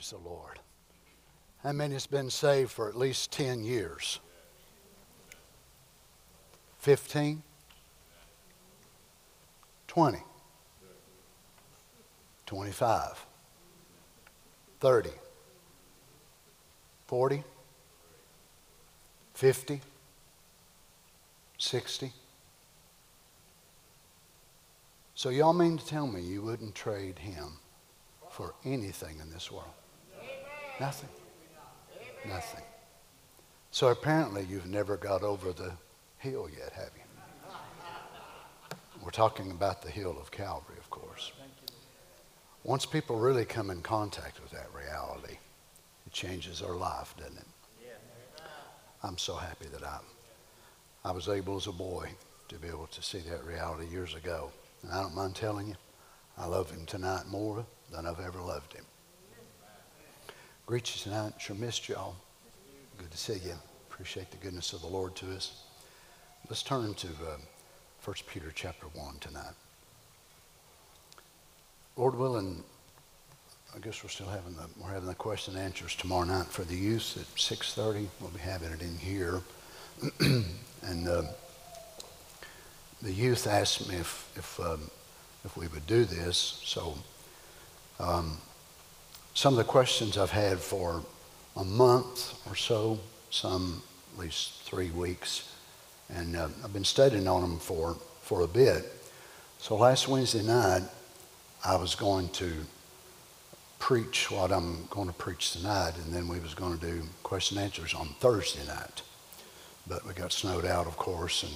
Praise the Lord. How many has been saved for at least 10 years? 15? 20? 25? 30? 40? 50? 60? So, y'all mean to tell me you wouldn't trade him for anything in this world? Nothing. Nothing. So, apparently, you've never got over the hill yet, have you? We're talking about the hill of Calvary, of course. Once people really come in contact with that reality, it changes their life, doesn't it? I'm so happy that I, I was able as a boy to be able to see that reality years ago. And I don't mind telling you, I love him tonight more than I've ever loved him. Greet you tonight. Sure missed y'all. Good to see you. Appreciate the goodness of the Lord to us. Let's turn to uh, 1 Peter chapter 1 tonight. Lord willing, I guess we're still having the we're having the question and answers tomorrow night for the youth at 6:30. We'll be having it in here, and uh, the youth asked me if if um, if we would do this. So um, some of the questions I've had for a month or so, some at least three weeks, and uh, I've been studying on them for for a bit. So last Wednesday night, I was going to preach what I'm going to preach tonight, and then we was going to do question and answers on Thursday night. But we got snowed out, of course, and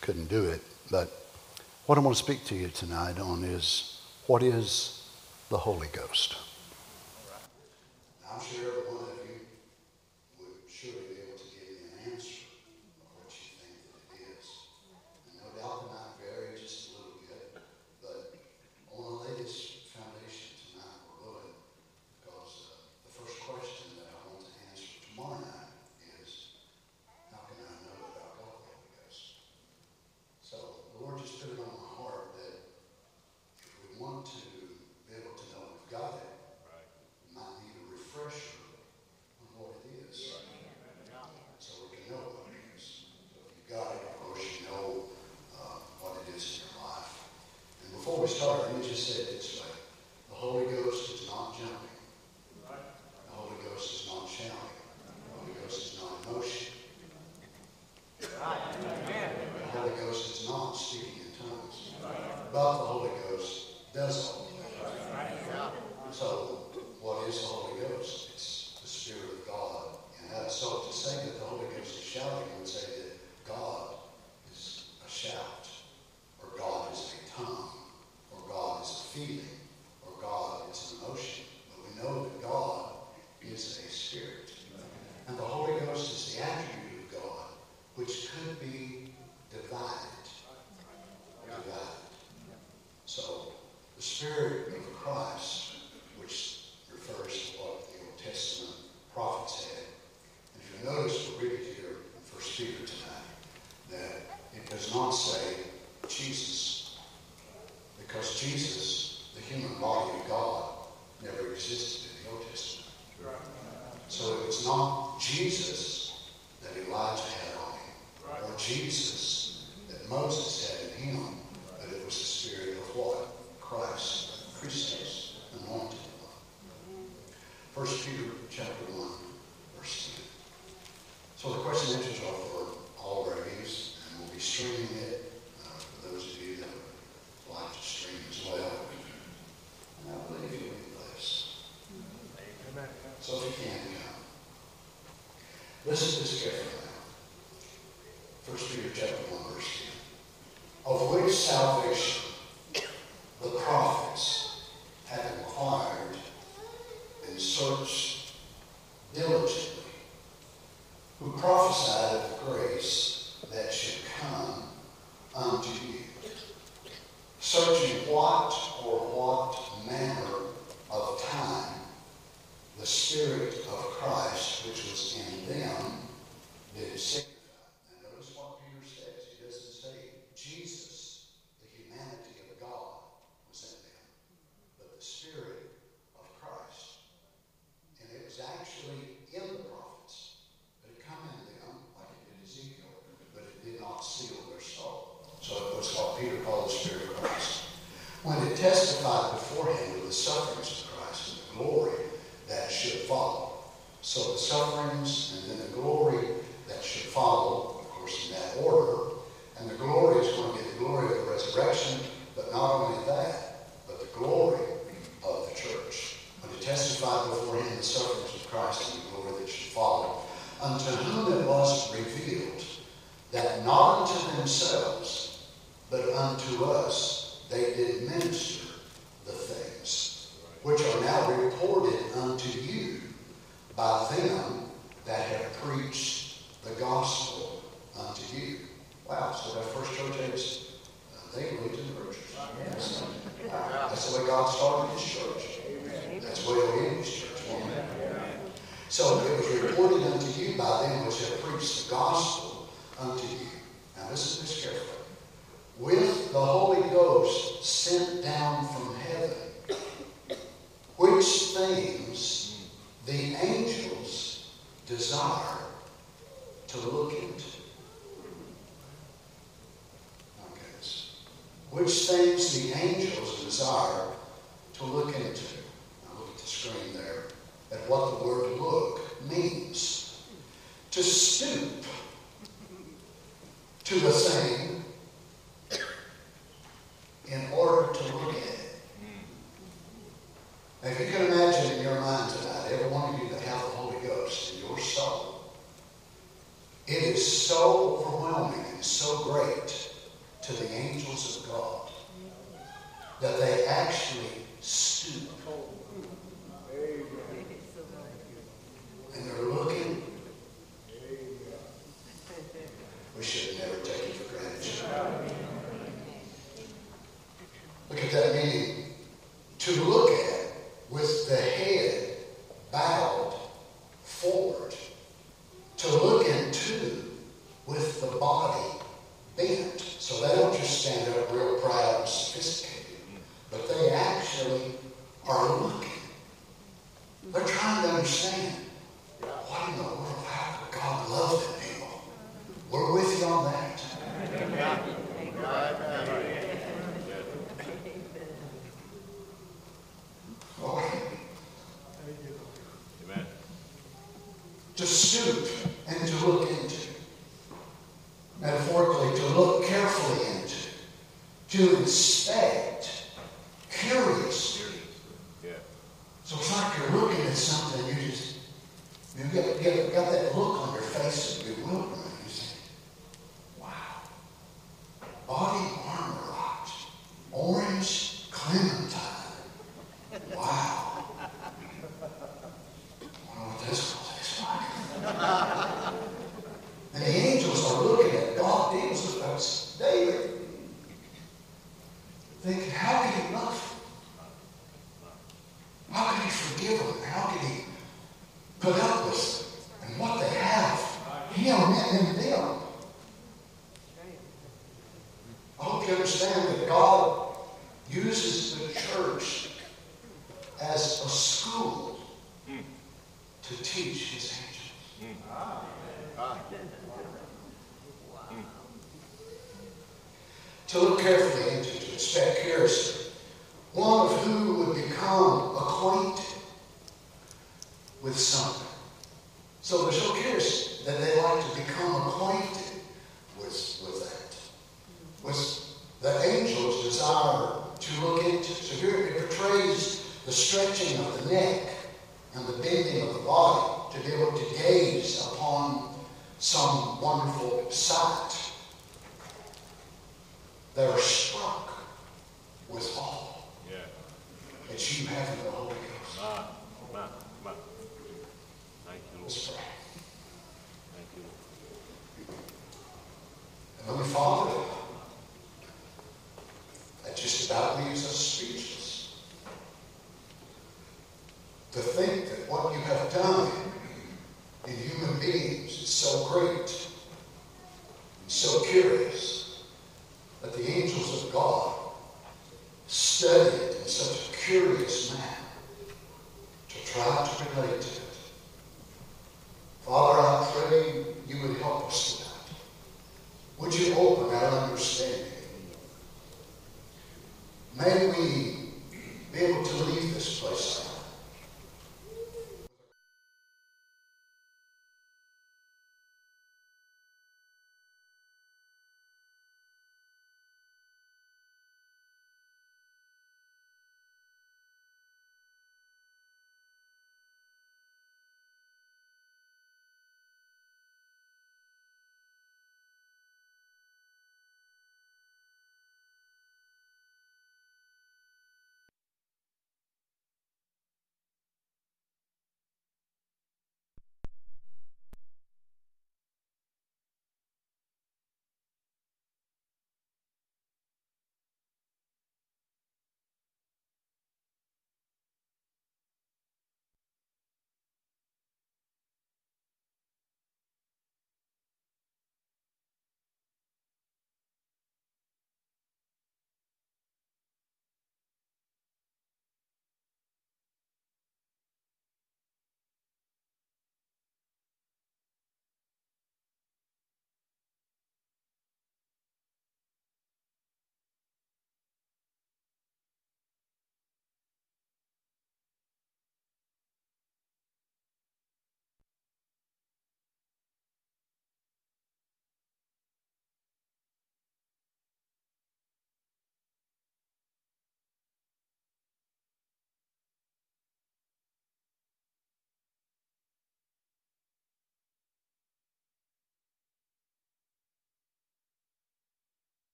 couldn't do it. But what I want to speak to you tonight on is what is the Holy Ghost? I'm sure every one of you would surely be able to give me an answer of what you think that it is. And no doubt it might vary just a little bit, but I want to lay this foundation tonight we're going because uh, the first question that I want to answer tomorrow night is how can I know that I've got the Holy Ghost? So the Lord just put it on my heart that if we want to be able to know we've got it, we might need a refresher on what it is. So we can know what it is. So if you've got it, of course, you know uh, what it is in your life. And before we start, let me just say it this way. The Holy Ghost is not jumping. The Holy Ghost is not shouting. The Holy Ghost is not emotion. The Holy Ghost is not speaking in tongues. But the Holy Ghost does all that. So, what is the Holy Ghost? It's the Spirit of God in us. So, to say that the Holy Ghost is shouting, I would say that God is a shout, or God is a tongue, or God is a feeling, or God is an emotion. But we know that God is a spirit. And the Holy Ghost is the attribute of God, which could be divided. Divided. So, the Spirit of Christ, which refers to what the Old Testament prophets had. And if you notice, we'll read it here in 1 Peter tonight, that it does not say Jesus, because Jesus, the human body of God, never existed in the Old Testament. So it was not Jesus that Elijah had on him, or Jesus that Moses They're trying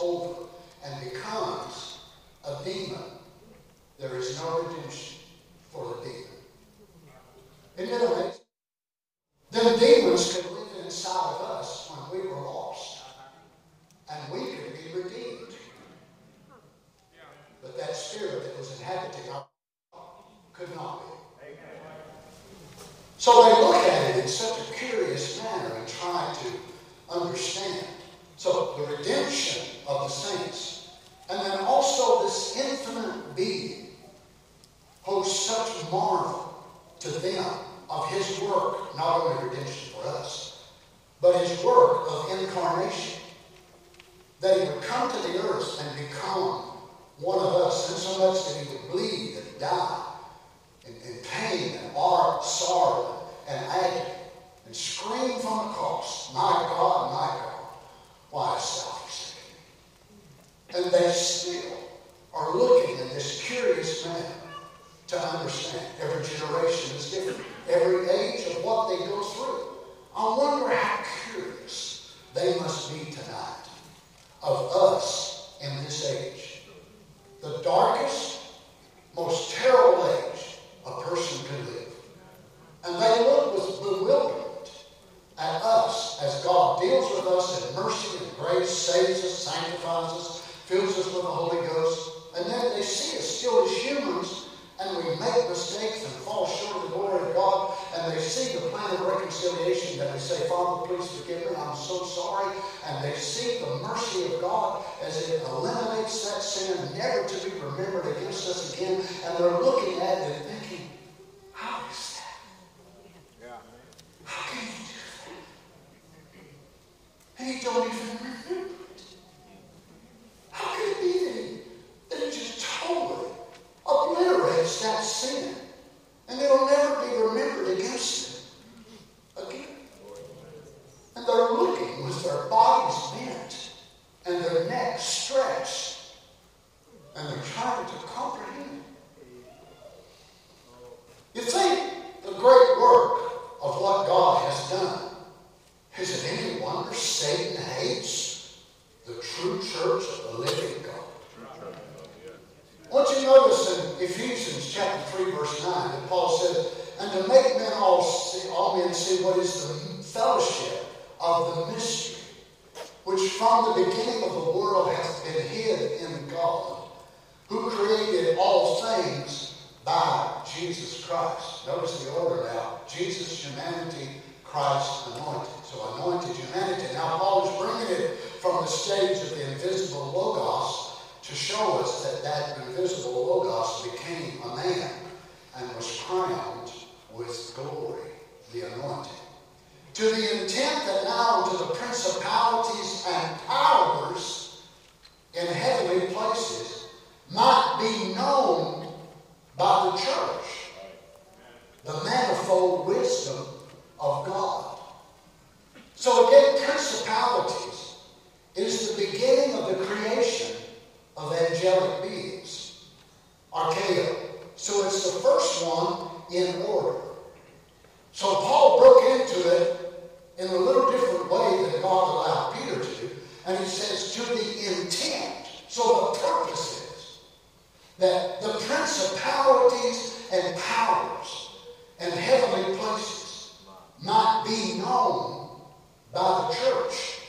whole order now. Jesus, humanity, Christ, anointed. So anointed humanity. Now Paul is bringing it from the stage of the invisible Logos to show us that that invisible Logos became a man and was crowned with glory, the anointing. To the intent that now to the principalities and powers in heavenly places might be known by the church the manifold wisdom of God. So again, principalities is the beginning of the creation of angelic beings. Archaeo. So it's the first one in order. So Paul broke into it in a little different way than God allowed Peter to. And he says, to the intent. So the purpose is that the principalities and powers and heavenly places might be known by the church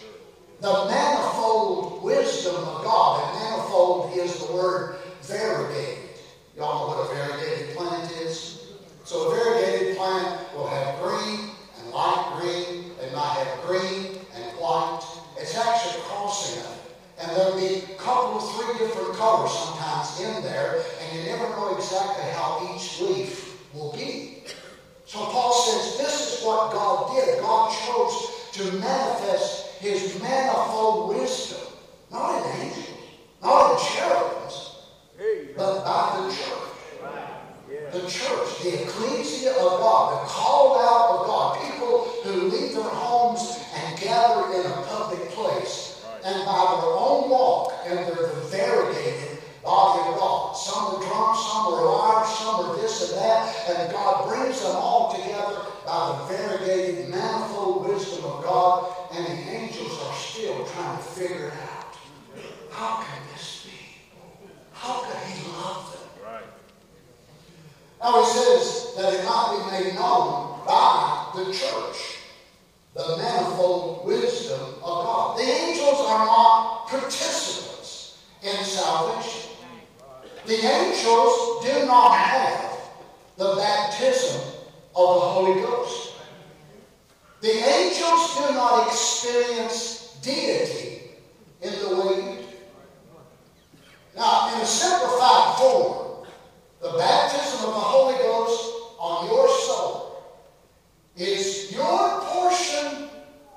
the manifold wisdom of God. And manifold is the word variegated. Y'all know what a variegated plant is? So a variegated plant will have green and light green. They might have green and white. It's actually a crossing of it. And there'll be a couple of three different colors sometimes in there, and you never know exactly how each leaf will be. So Paul says this is what God did. God chose to manifest his manifold wisdom, not in angels, not in cherubims, but by the church. The church, the ecclesia of God, the called out of God, people who leave their homes and gather in a public place, and by their own walk and their variegated body of God. Some are drunk, some are alive, some are this and that, and God brings them all together by the variegated, manifold wisdom of God, and the angels are still trying to figure it out. How can this be? How could he love them? Right. Now he says that it might be made known by the church the manifold wisdom of God. The angels are not participants in salvation. The angels do not have the baptism of the Holy Ghost. The angels do not experience deity in the way. Now, in a simplified form, the baptism of the Holy Ghost on your soul is your portion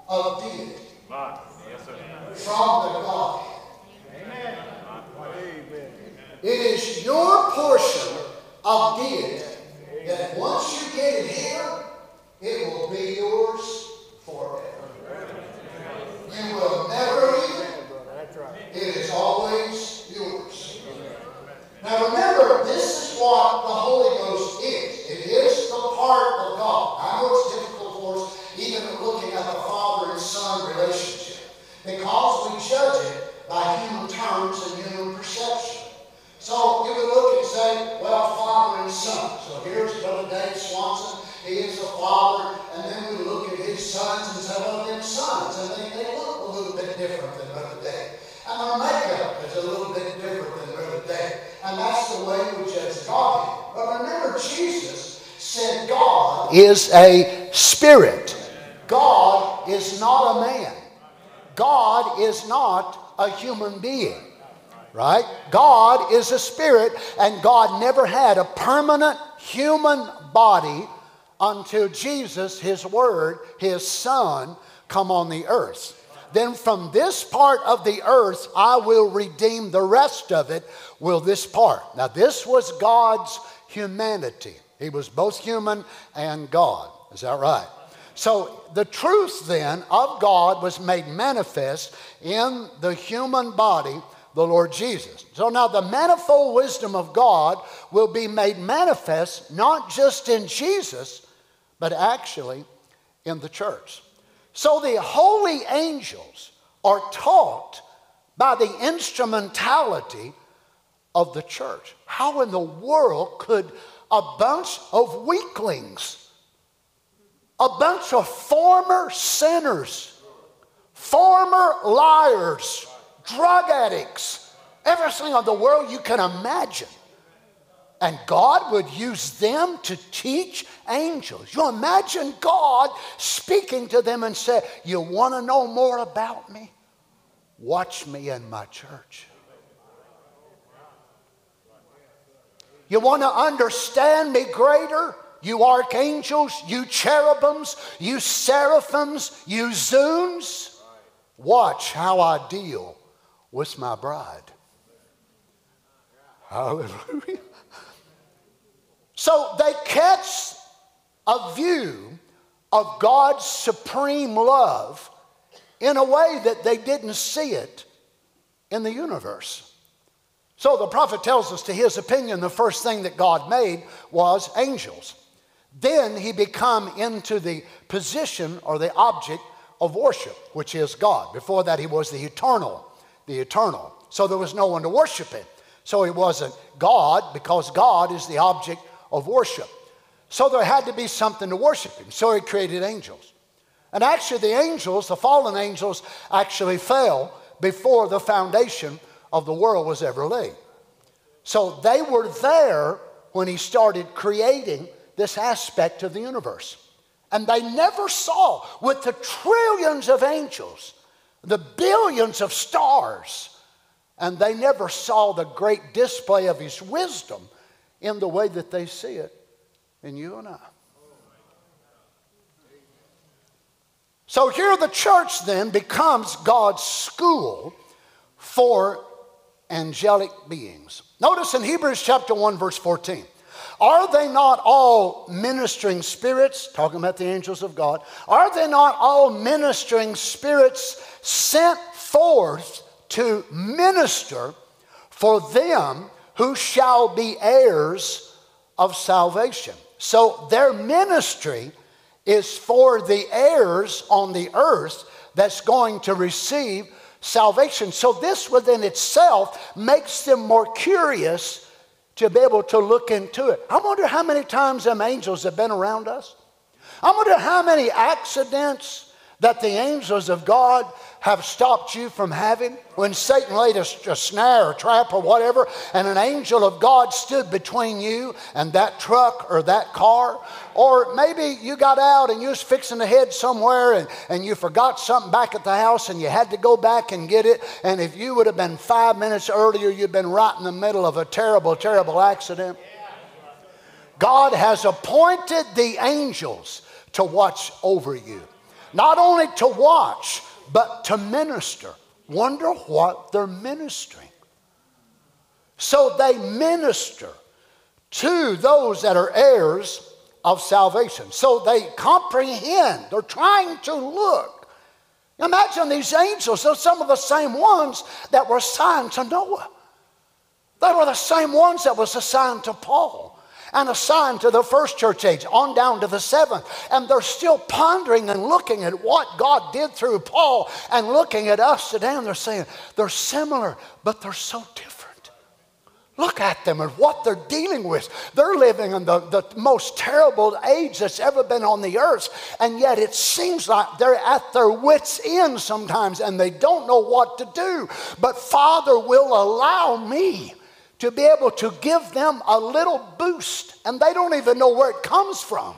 of deity from the Godhead. It is your portion of deity that once you get it here, it will be yours forever. You will never leave it. It is always yours. Now remember, this is what the Holy Ghost is. It is the part of God. I know it's difficult for us even looking at the Father and Son relationship because we judge it by human terms and human perception. So you would look and say, well, Father and Son. So here's Brother Dave Swanson. He is the Father. And then we look at his sons and say, well, them sons. And they, they look a little bit different than Brother Dave. And their makeup is a little bit different than Brother Dave. And that's the way we judge God. But remember, Jesus said God is a spirit. God is not a man. God is not a human being right? God is a spirit, and God never had a permanent human body until Jesus, His Word, His Son, come on the earth. Then from this part of the earth, I will redeem the rest of it will this part. Now, this was God's humanity. He was both human and God. Is that right? So, the truth then of God was made manifest in the human body the Lord Jesus. So now the manifold wisdom of God will be made manifest not just in Jesus, but actually in the church. So the holy angels are taught by the instrumentality of the church. How in the world could a bunch of weaklings, a bunch of former sinners, former liars, drug addicts, everything in the world you can imagine. And God would use them to teach angels. You imagine God speaking to them and say, You want to know more about me? Watch me in my church. You want to understand me greater? You archangels, you cherubims, you seraphims, you zooms. Watch how I deal with my bride. Hallelujah. So they catch a view of God's supreme love in a way that they didn't see it in the universe. So the prophet tells us, to his opinion, the first thing that God made was angels. Then he become into the position or the object of worship, which is God. Before that, he was the eternal the eternal. So there was no one to worship him. So he wasn't God because God is the object of worship. So there had to be something to worship him. So he created angels. And actually, the angels, the fallen angels, actually fell before the foundation of the world was ever laid. So they were there when he started creating this aspect of the universe. And they never saw, with the trillions of angels, the billions of stars, and they never saw the great display of his wisdom in the way that they see it in you and I. So here the church then becomes God's school for angelic beings. Notice in Hebrews chapter 1 verse 14. Are they not all ministering spirits, talking about the angels of God, are they not all ministering spirits sent forth to minister for them who shall be heirs of salvation? So their ministry is for the heirs on the earth that's going to receive salvation. So this within itself makes them more curious to be able to look into it. I wonder how many times them angels have been around us. I wonder how many accidents that the angels of God have stopped you from having? When Satan laid a, a, snare or trap or whatever, and an angel of God stood between you and that truck or that car. Or maybe you got out and you was fixing to head somewhere and, and you forgot something back at the house and you had to go back and get it. And if you would have been five minutes earlier, you'd been right in the middle of a terrible, terrible accident. God has appointed the angels to watch over you. Not only to watch, but to minister. Wonder what they're ministering. So they minister to those that are heirs of salvation. So they comprehend, they're trying to look. Imagine these angels, they're some of the same ones that were assigned to Noah. They were the same ones that was assigned to Paul and assigned to the first church age on down to the seventh. And they're still pondering and looking at what God did through Paul and looking at us today. And they're saying they're similar, but they're so different. Look at them and what they're dealing with. They're living in the, the most terrible age that's ever been on the earth. And yet it seems like they're at their wits' end sometimes and they don't know what to do. But Father will allow me to be able to give them a little boost, and they don't even know where it comes from.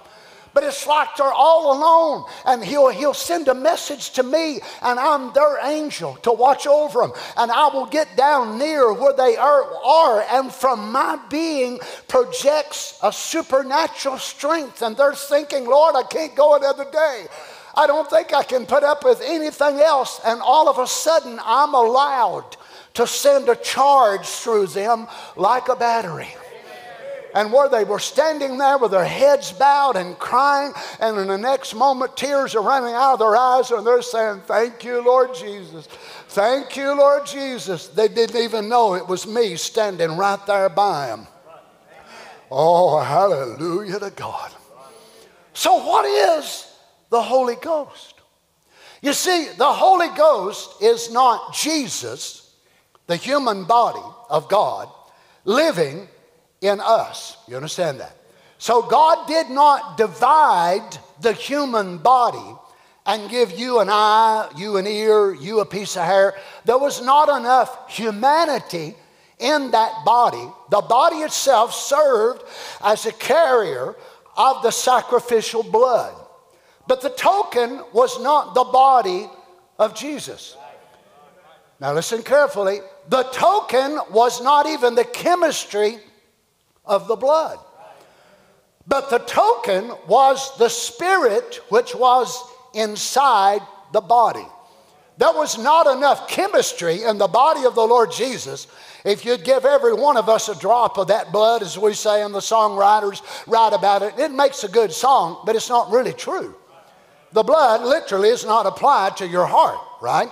But it's like they're all alone, and he'll, he'll send a message to me, and I'm their angel to watch over them. And I will get down near where they are, are and from my being projects a supernatural strength. And they're thinking, Lord, I can't go another day. I don't think I can put up with anything else. And all of a sudden, I'm allowed to send a charge through them like a battery. And where they were standing there with their heads bowed and crying, and in the next moment, tears are running out of their eyes, and they're saying, Thank you, Lord Jesus. Thank you, Lord Jesus. They didn't even know it was me standing right there by them. Oh, hallelujah to God. So, what is the Holy Ghost? You see, the Holy Ghost is not Jesus the human body of God living in us. You understand that? So God did not divide the human body and give you an eye, you an ear, you a piece of hair. There was not enough humanity in that body. The body itself served as a carrier of the sacrificial blood. But the token was not the body of Jesus. Now, listen carefully. The token was not even the chemistry of the blood, but the token was the spirit which was inside the body. There was not enough chemistry in the body of the Lord Jesus. If you'd give every one of us a drop of that blood, as we say, and the songwriters write about it, it makes a good song, but it's not really true. The blood literally is not applied to your heart, right?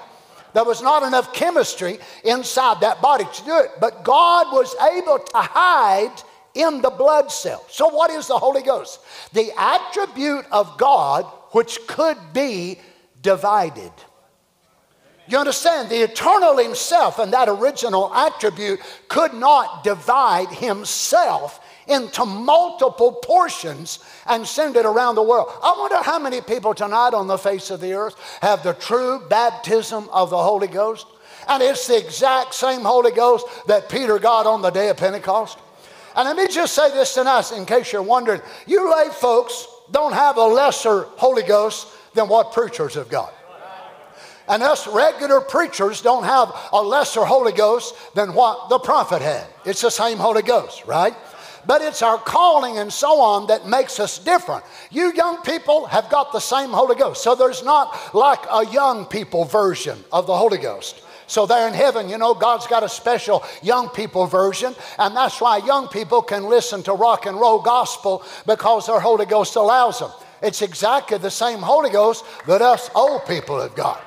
There was not enough chemistry inside that body to do it. But God was able to hide in the blood cell. So, what is the Holy Ghost? The attribute of God which could be divided. You understand? The eternal himself and that original attribute could not divide himself into multiple portions and send it around the world. I wonder how many people tonight on the face of the earth have the true baptism of the Holy Ghost. And it's the exact same Holy Ghost that Peter got on the day of Pentecost. And let me just say this tonight in case you're wondering you lay folks don't have a lesser Holy Ghost than what preachers have got. And us regular preachers don't have a lesser Holy Ghost than what the prophet had. It's the same Holy Ghost, right? But it's our calling and so on that makes us different. You young people have got the same Holy Ghost. So there's not like a young people version of the Holy Ghost. So there in heaven, you know, God's got a special young people version, and that's why young people can listen to rock and roll gospel because their Holy Ghost allows them. It's exactly the same Holy Ghost that us old people have got.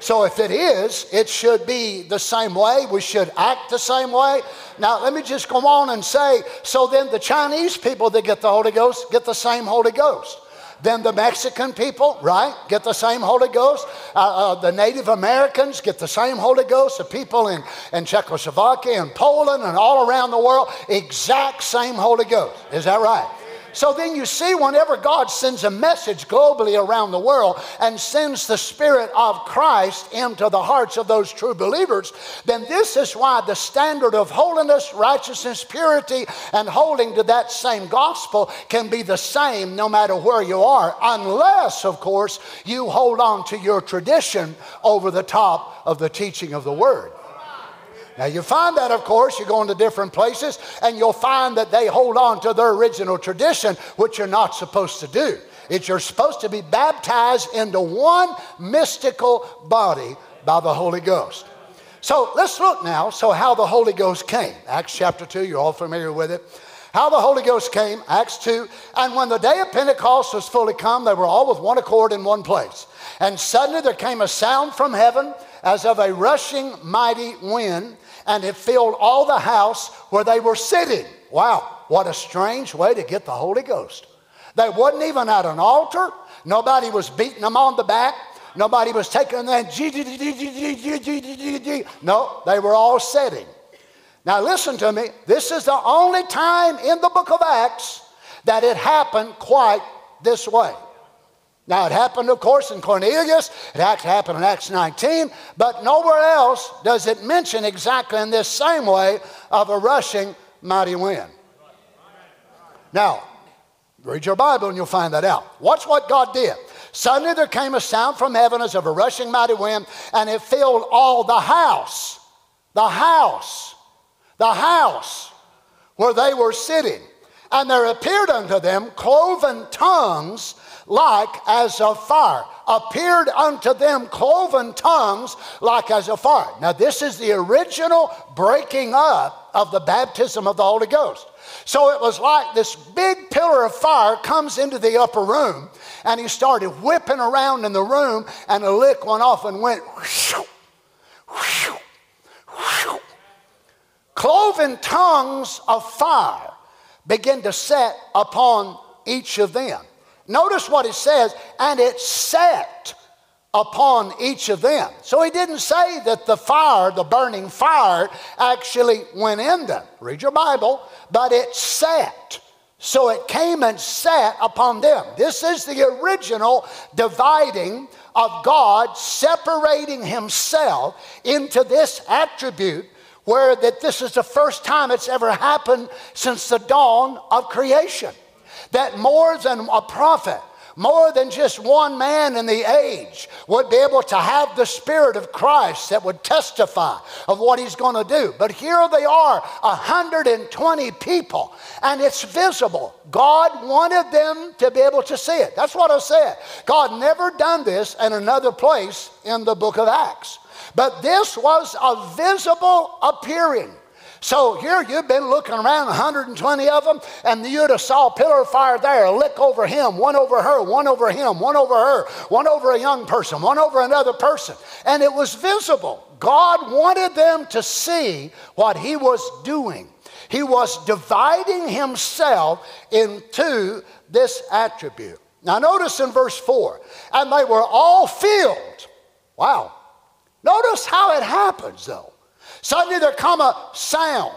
So if it is, it should be the same way. We should act the same way. Now, let me just go on and say so then the Chinese people that get the Holy Ghost get the same Holy Ghost. Then the Mexican people, right, get the same Holy Ghost. Uh, uh, the Native Americans get the same Holy Ghost. The people in, in Czechoslovakia and Poland and all around the world, exact same Holy Ghost. Is that right? So then you see, whenever God sends a message globally around the world and sends the Spirit of Christ into the hearts of those true believers, then this is why the standard of holiness, righteousness, purity, and holding to that same gospel can be the same no matter where you are, unless, of course, you hold on to your tradition over the top of the teaching of the Word. Now, you find that, of course, you go into different places and you'll find that they hold on to their original tradition, which you're not supposed to do. It's you're supposed to be baptized into one mystical body by the Holy Ghost. So let's look now. So, how the Holy Ghost came. Acts chapter 2, you're all familiar with it. How the Holy Ghost came, Acts 2. And when the day of Pentecost was fully come, they were all with one accord in one place. And suddenly there came a sound from heaven as of a rushing mighty wind and it filled all the house where they were sitting. Wow, what a strange way to get the Holy Ghost. They wasn't even at an altar. Nobody was beating them on the back. Nobody was taking them. No, they were all sitting. Now listen to me. This is the only time in the book of Acts that it happened quite this way. Now, it happened, of course, in Cornelius. It actually happened in Acts 19, but nowhere else does it mention exactly in this same way of a rushing mighty wind. Now, read your Bible and you'll find that out. Watch what God did. Suddenly there came a sound from heaven as of a rushing mighty wind, and it filled all the house. The house. The house where they were sitting. And there appeared unto them cloven tongues like as of fire. Appeared unto them cloven tongues like as of fire. Now, this is the original breaking up of the baptism of the Holy Ghost. So it was like this big pillar of fire comes into the upper room, and he started whipping around in the room, and a lick went off and went. Cloven tongues of fire begin to set upon each of them. Notice what it says, and it set upon each of them. So he didn't say that the fire, the burning fire, actually went in them. Read your Bible, but it set. So it came and sat upon them. This is the original dividing of God separating himself into this attribute where that this is the first time it's ever happened since the dawn of creation that more than a prophet, more than just one man in the age would be able to have the Spirit of Christ that would testify of what He's going to do. But here they are, 120 people, and it's visible. God wanted them to be able to see it. That's what I said. God never done this in another place in the book of Acts. But this was a visible appearing. So here you've been looking around, 120 of them, and you'd have saw pillar fire there, a lick over him, one over her, one over him, one over her, one over a young person, one over another person. And it was visible. God wanted them to see what he was doing. He was dividing himself into this attribute. Now, notice in verse 4 and they were all filled. Wow. Notice how it happens, though. Suddenly there come a sound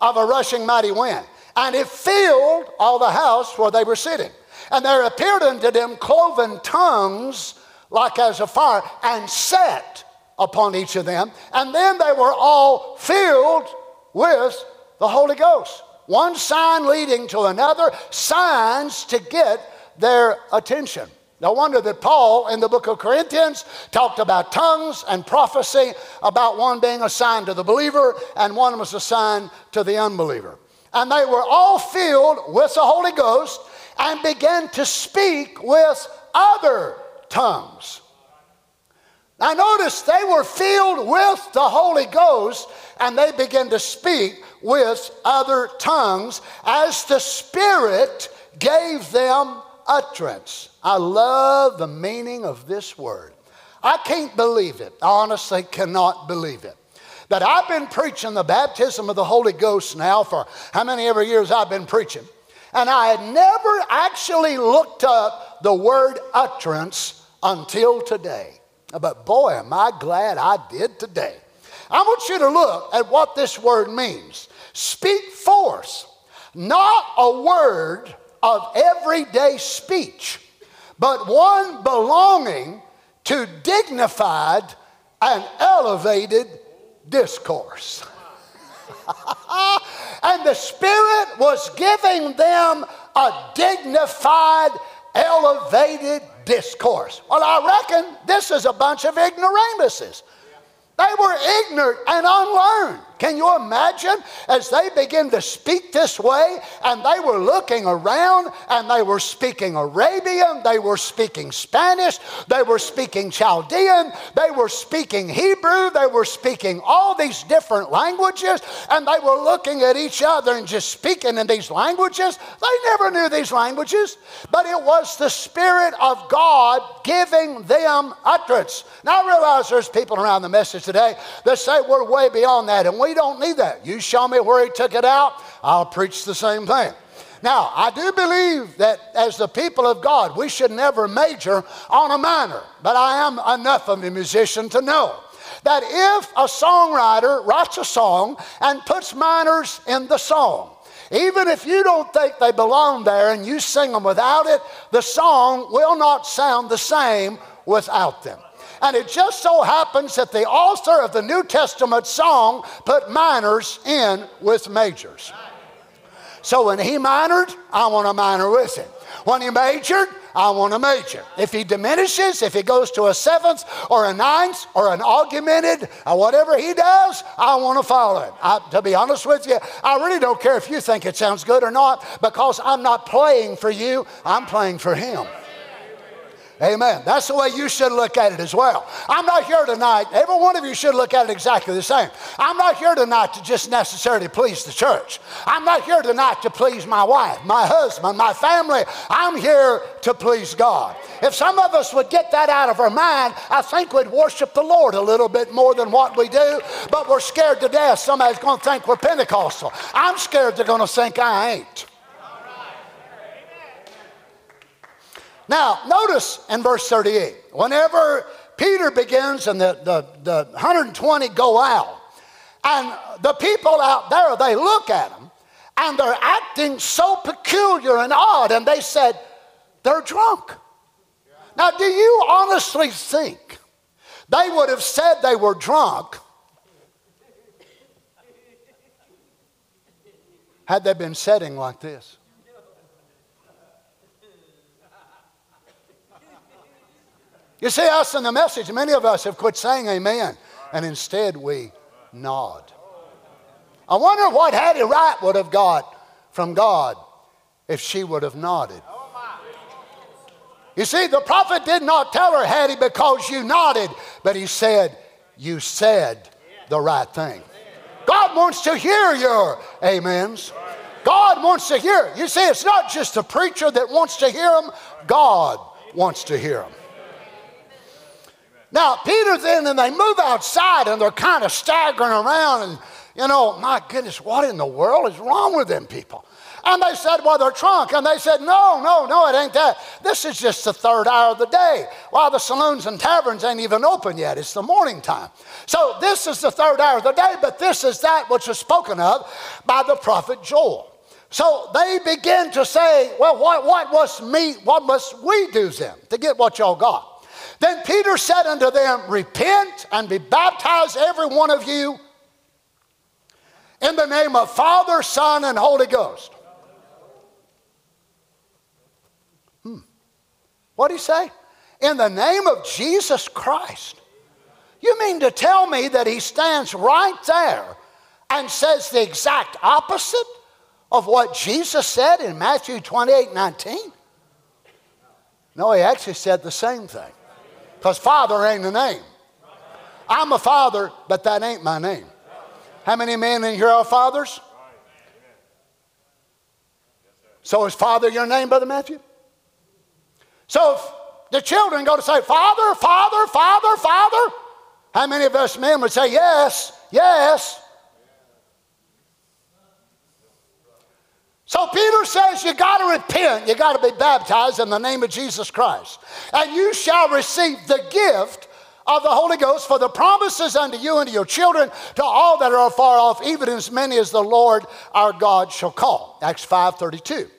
of a rushing mighty wind, and it filled all the house where they were sitting. And there appeared unto them cloven tongues like as a fire, and set upon each of them. And then they were all filled with the Holy Ghost. One sign leading to another, signs to get their attention. No wonder that Paul in the book of Corinthians talked about tongues and prophecy, about one being assigned to the believer and one was assigned to the unbeliever. And they were all filled with the Holy Ghost and began to speak with other tongues. Now, notice they were filled with the Holy Ghost and they began to speak with other tongues as the Spirit gave them utterance. I love the meaning of this word. I can't believe it. I honestly cannot believe it. That I've been preaching the baptism of the Holy Ghost now for how many ever years I've been preaching. And I had never actually looked up the word utterance until today. But boy, am I glad I did today. I want you to look at what this word means. Speak forth, not a word of everyday speech, but one belonging to dignified and elevated discourse. and the Spirit was giving them a dignified, elevated discourse. Well, I reckon this is a bunch of ignoramuses. They were ignorant and unlearned. Can you imagine as they begin to speak this way and they were looking around and they were speaking Arabian, they were speaking Spanish, they were speaking Chaldean, they were speaking Hebrew, they were speaking all these different languages and they were looking at each other and just speaking in these languages. They never knew these languages, but it was the Spirit of God giving them utterance. Now I realize there's people around the message today that say we're way beyond that and we we don't need that. You show me where he took it out, I'll preach the same thing. Now, I do believe that as the people of God, we should never major on a minor, but I am enough of a musician to know that if a songwriter writes a song and puts minors in the song, even if you don't think they belong there and you sing them without it, the song will not sound the same without them. And it just so happens that the author of the New Testament song put minors in with majors. So when he minored, I want to minor with him. When he majored, I want to major. If he diminishes, if he goes to a seventh or a ninth or an augmented, or whatever he does, I want to follow him. I, to be honest with you, I really don't care if you think it sounds good or not because I'm not playing for you, I'm playing for him. Amen. That's the way you should look at it as well. I'm not here tonight, every one of you should look at it exactly the same. I'm not here tonight to just necessarily please the church. I'm not here tonight to please my wife, my husband, my family. I'm here to please God. If some of us would get that out of our mind, I think we'd worship the Lord a little bit more than what we do, but we're scared to death. Somebody's going to think we're Pentecostal. I'm scared they're going to think I ain't. Now, notice in verse 38, whenever Peter begins and the, the, the 120 go out, and the people out there, they look at him and they're acting so peculiar and odd, and they said, they're drunk. Now, do you honestly think they would have said they were drunk had they been sitting like this? You see, us in the message, many of us have quit saying amen, and instead we nod. I wonder what Hattie Wright would have got from God if she would have nodded. You see, the prophet did not tell her, Hattie, because you nodded, but he said, You said the right thing. God wants to hear your amens. God wants to hear. You see, it's not just the preacher that wants to hear them, God wants to hear them. Now, Peter's in and they move outside and they're kind of staggering around and, you know, my goodness, what in the world is wrong with them people? And they said, well, they're drunk. And they said, no, no, no, it ain't that. This is just the third hour of the day. While the saloons and taverns ain't even open yet. It's the morning time. So this is the third hour of the day, but this is that which was spoken of by the prophet Joel. So they begin to say, well, what, what must me, what must we do then to get what y'all got? Then Peter said unto them, Repent and be baptized, every one of you, in the name of Father, Son, and Holy Ghost. Hmm. What did he say? In the name of Jesus Christ. You mean to tell me that he stands right there and says the exact opposite of what Jesus said in Matthew 28 19? No, he actually said the same thing. Because father ain't a name. I'm a father, but that ain't my name. How many men in here are fathers? So is father your name, Brother Matthew? So if the children go to say, Father, Father, Father, Father, how many of us men would say, Yes, yes? So Peter says you got to repent, you got to be baptized in the name of Jesus Christ, and you shall receive the gift of the Holy Ghost for the promises unto you and to your children, to all that are far off, even as many as the Lord our God shall call. Acts 5:32.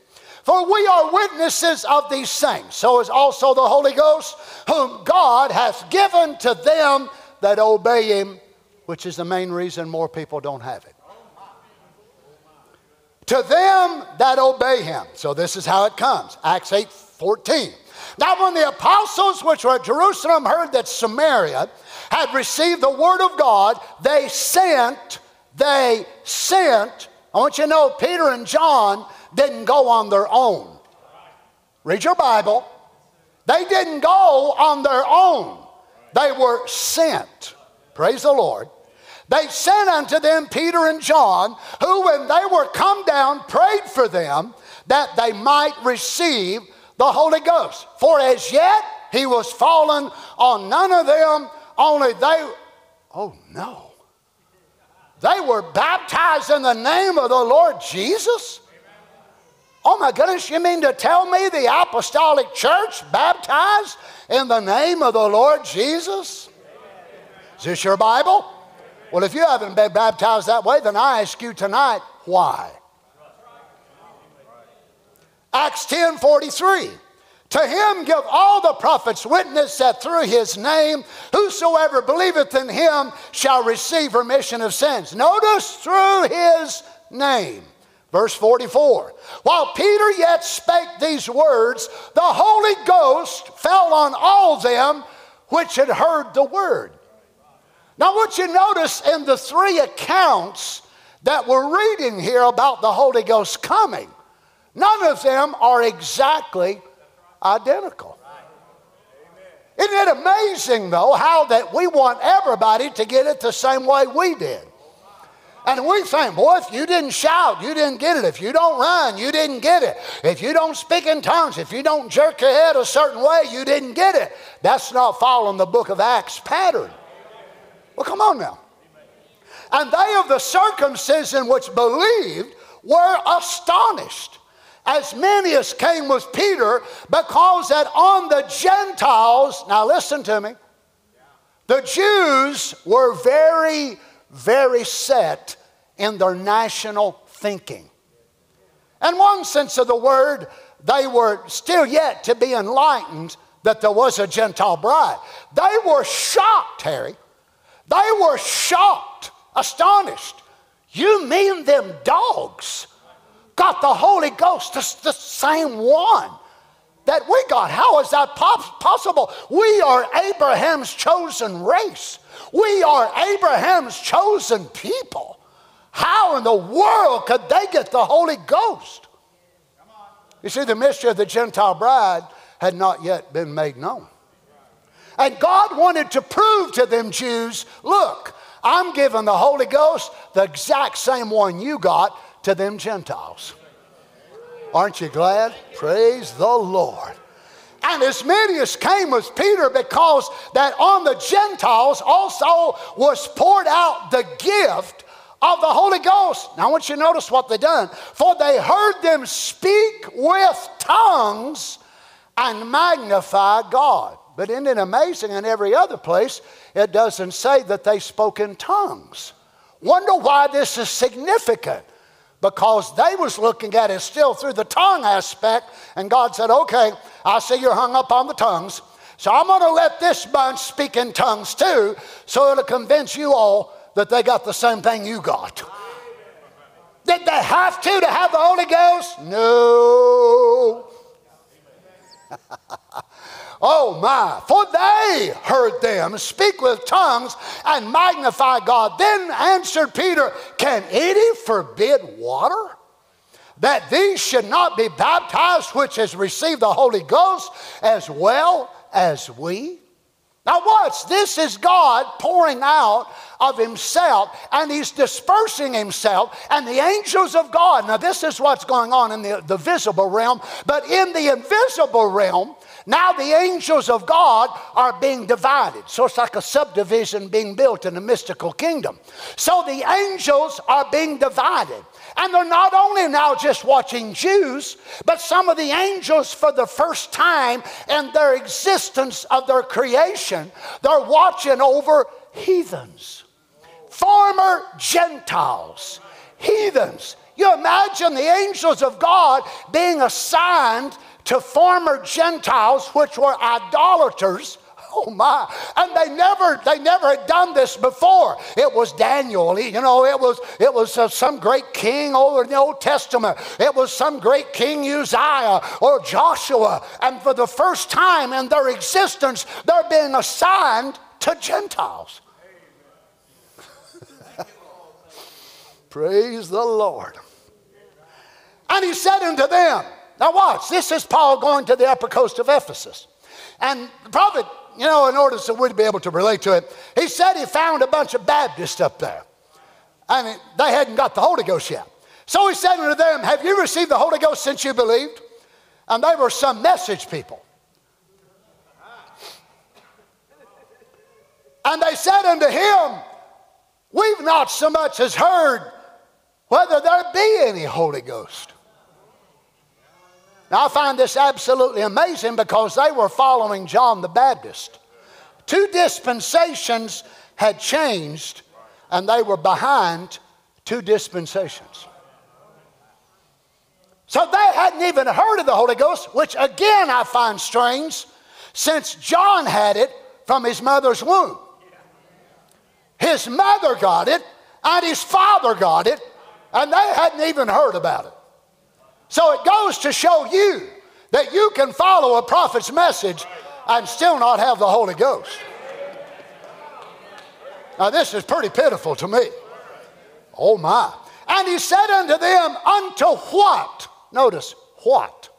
For we are witnesses of these things. So is also the Holy Ghost, whom God hath given to them that obey him, which is the main reason more people don't have it. To them that obey him. So this is how it comes. Acts 8 14. Now, when the apostles which were at Jerusalem heard that Samaria had received the word of God, they sent, they sent. I want you to know Peter and John didn't go on their own. Read your Bible. They didn't go on their own, they were sent. Praise the Lord. They sent unto them Peter and John, who, when they were come down, prayed for them that they might receive the Holy Ghost. For as yet he was fallen on none of them, only they, oh no. They were baptized in the name of the Lord Jesus? Oh my goodness, you mean to tell me the apostolic church baptized in the name of the Lord Jesus? Is this your Bible? Well, if you haven't been baptized that way, then I ask you tonight, why? Acts 10 43. To him give all the prophets witness that through his name, whosoever believeth in him shall receive remission of sins. Notice through his name. Verse 44 While Peter yet spake these words, the Holy Ghost fell on all them which had heard the word. Now, what you notice in the three accounts that we're reading here about the Holy Ghost coming, none of them are exactly identical. Isn't it amazing, though, how that we want everybody to get it the same way we did? And we think, boy, if you didn't shout, you didn't get it. If you don't run, you didn't get it. If you don't speak in tongues, if you don't jerk your head a certain way, you didn't get it. That's not following the book of Acts pattern. Well, come on now. And they of the circumcision which believed were astonished, as many as came with Peter, because that on the Gentiles, now listen to me, the Jews were very very set in their national thinking. In one sense of the word, they were still yet to be enlightened that there was a Gentile bride. They were shocked, Harry. They were shocked, astonished. You mean them dogs got the Holy Ghost, the, the same one that we got? How is that possible? We are Abraham's chosen race. We are Abraham's chosen people. How in the world could they get the Holy Ghost? You see, the mystery of the Gentile bride had not yet been made known. And God wanted to prove to them Jews look, I'm giving the Holy Ghost the exact same one you got to them Gentiles. Aren't you glad? Praise the Lord. And as many as came with Peter because that on the Gentiles also was poured out the gift of the Holy Ghost. Now I want you to notice what they done. For they heard them speak with tongues and magnify God. But isn't it amazing in every other place it doesn't say that they spoke in tongues? Wonder why this is significant? Because they was looking at it still through the tongue aspect and god said okay i see you're hung up on the tongues. So i'm going to let this bunch speak in tongues too so it'll convince you all that they got the same thing you got. Did they have to to have the holy ghost? No Oh my, for they heard them speak with tongues and magnify God. Then answered Peter, Can any forbid water? That these should not be baptized, which has received the Holy Ghost as well as we? Now, watch, this is God pouring out of Himself and He's dispersing Himself and the angels of God. Now, this is what's going on in the, the visible realm, but in the invisible realm, now the angels of God are being divided. So it's like a subdivision being built in the mystical kingdom. So the angels are being divided. And they're not only now just watching Jews, but some of the angels, for the first time in their existence of their creation, they're watching over heathens, former Gentiles, heathens You imagine the angels of God being assigned to former Gentiles, which were idolaters. Oh my. And they never, they never had done this before. It was Daniel. You know, it was, it was uh, some great king over in the Old Testament. It was some great king Uzziah or Joshua. And for the first time in their existence, they're being assigned to Gentiles. Praise the Lord. And he said unto them, now watch, this is Paul going to the upper coast of Ephesus. And the prophet, you know, in order so we'd be able to relate to it, he said he found a bunch of Baptists up there. And they hadn't got the Holy Ghost yet. So he said unto them, Have you received the Holy Ghost since you believed? And they were some message people. And they said unto him, We've not so much as heard whether there be any Holy Ghost. Now, I find this absolutely amazing because they were following John the Baptist. Two dispensations had changed, and they were behind two dispensations. So they hadn't even heard of the Holy Ghost, which again I find strange since John had it from his mother's womb. His mother got it, and his father got it, and they hadn't even heard about it. So it goes to show you that you can follow a prophet's message and still not have the Holy Ghost. Now, this is pretty pitiful to me. Oh, my. And he said unto them, Unto what? Notice, what?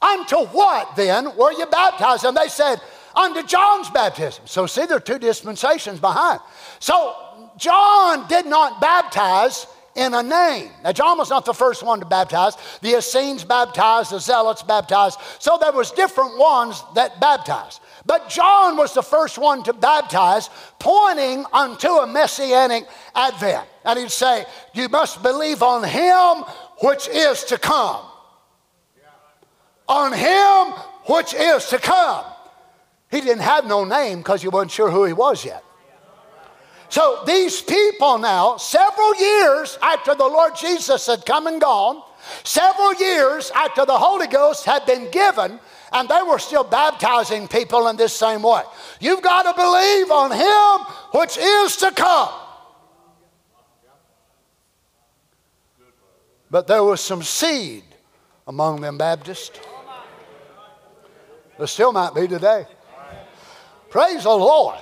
Unto what then were you baptized? And they said, Unto John's baptism. So, see, there are two dispensations behind. So, John did not baptize in a name. Now, John was not the first one to baptize. The Essenes baptized, the Zealots baptized. So there was different ones that baptized. But John was the first one to baptize, pointing unto a messianic advent. And he'd say, You must believe on him which is to come. On him which is to come. He didn't have no name because he wasn't sure who he was yet. So these people now, several years after the Lord Jesus had come and gone, several years after the Holy Ghost had been given, and they were still baptizing people in this same way. You've got to believe on Him which is to come. But there was some seed among them Baptists. There still might be today. Praise the Lord.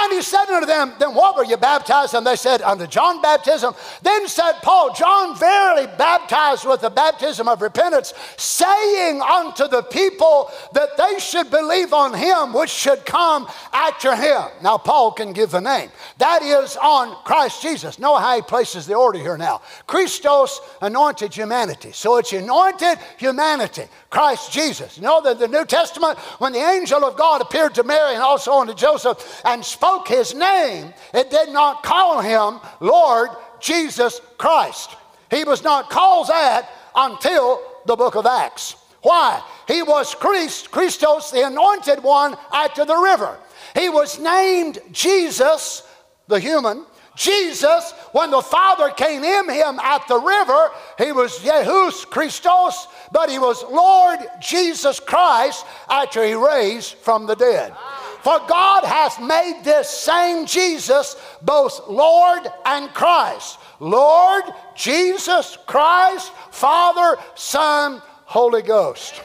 And he said unto them, Then what were you baptized? And they said, Unto John baptism. Then said Paul, John verily baptized with the baptism of repentance, saying unto the people that they should believe on him which should come after him. Now, Paul can give the name. That is on Christ Jesus. Know how he places the order here now. Christos, anointed humanity. So it's anointed humanity. Christ Jesus. You know that the New Testament, when the angel of God appeared to Mary and also unto Joseph and spoke his name, it did not call him Lord Jesus Christ. He was not called that until the book of Acts. Why? He was Christ, Christos, the anointed one, after the river. He was named Jesus, the human, Jesus, when the Father came in him at the river, he was Jehus Christos, but he was Lord Jesus Christ after he raised from the dead. For God hath made this same Jesus both Lord and Christ. Lord, Jesus, Christ, Father, Son, Holy Ghost.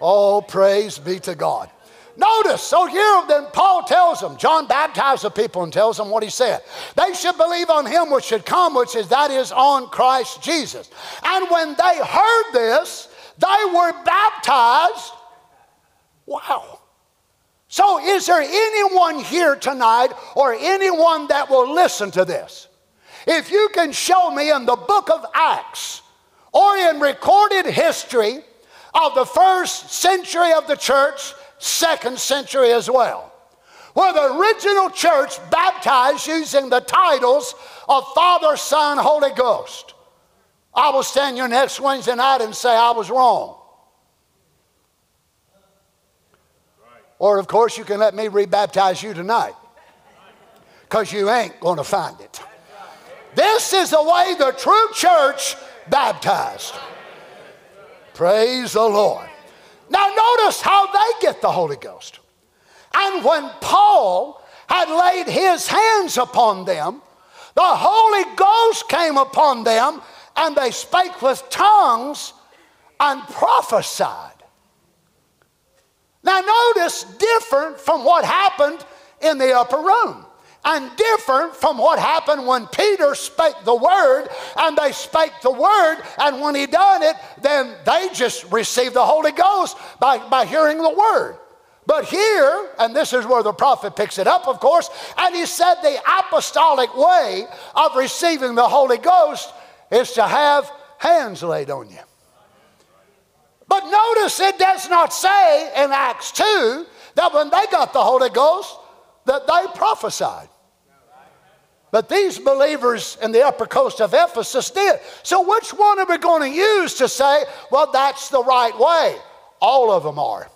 Oh, praise be to God. Notice, so here then Paul tells them, John baptized the people and tells them what he said. They should believe on him which should come, which is that is on Christ Jesus. And when they heard this, they were baptized. Wow. So, is there anyone here tonight or anyone that will listen to this? If you can show me in the book of Acts or in recorded history of the first century of the church second century as well, where the original church baptized using the titles of Father, Son, Holy Ghost. I will stand here next Wednesday night and say I was wrong. Or, of course, you can let me rebaptize you tonight because you ain't going to find it. This is the way the true church baptized. Praise the Lord. Now, notice how they get the Holy Ghost. And when Paul had laid his hands upon them, the Holy Ghost came upon them, and they spake with tongues and prophesied. Now, notice different from what happened in the upper room and different from what happened when Peter spake the word and they spake the word and when he done it then they just received the Holy Ghost by, by hearing the word. But here, and this is where the prophet picks it up, of course, and he said the apostolic way of receiving the Holy Ghost is to have hands laid on you. But notice it does not say in Acts 2 that when they got the Holy Ghost, that they prophesied. But these believers in the upper coast of Ephesus did. So, which one are we going to use to say, well, that's the right way? All of them are.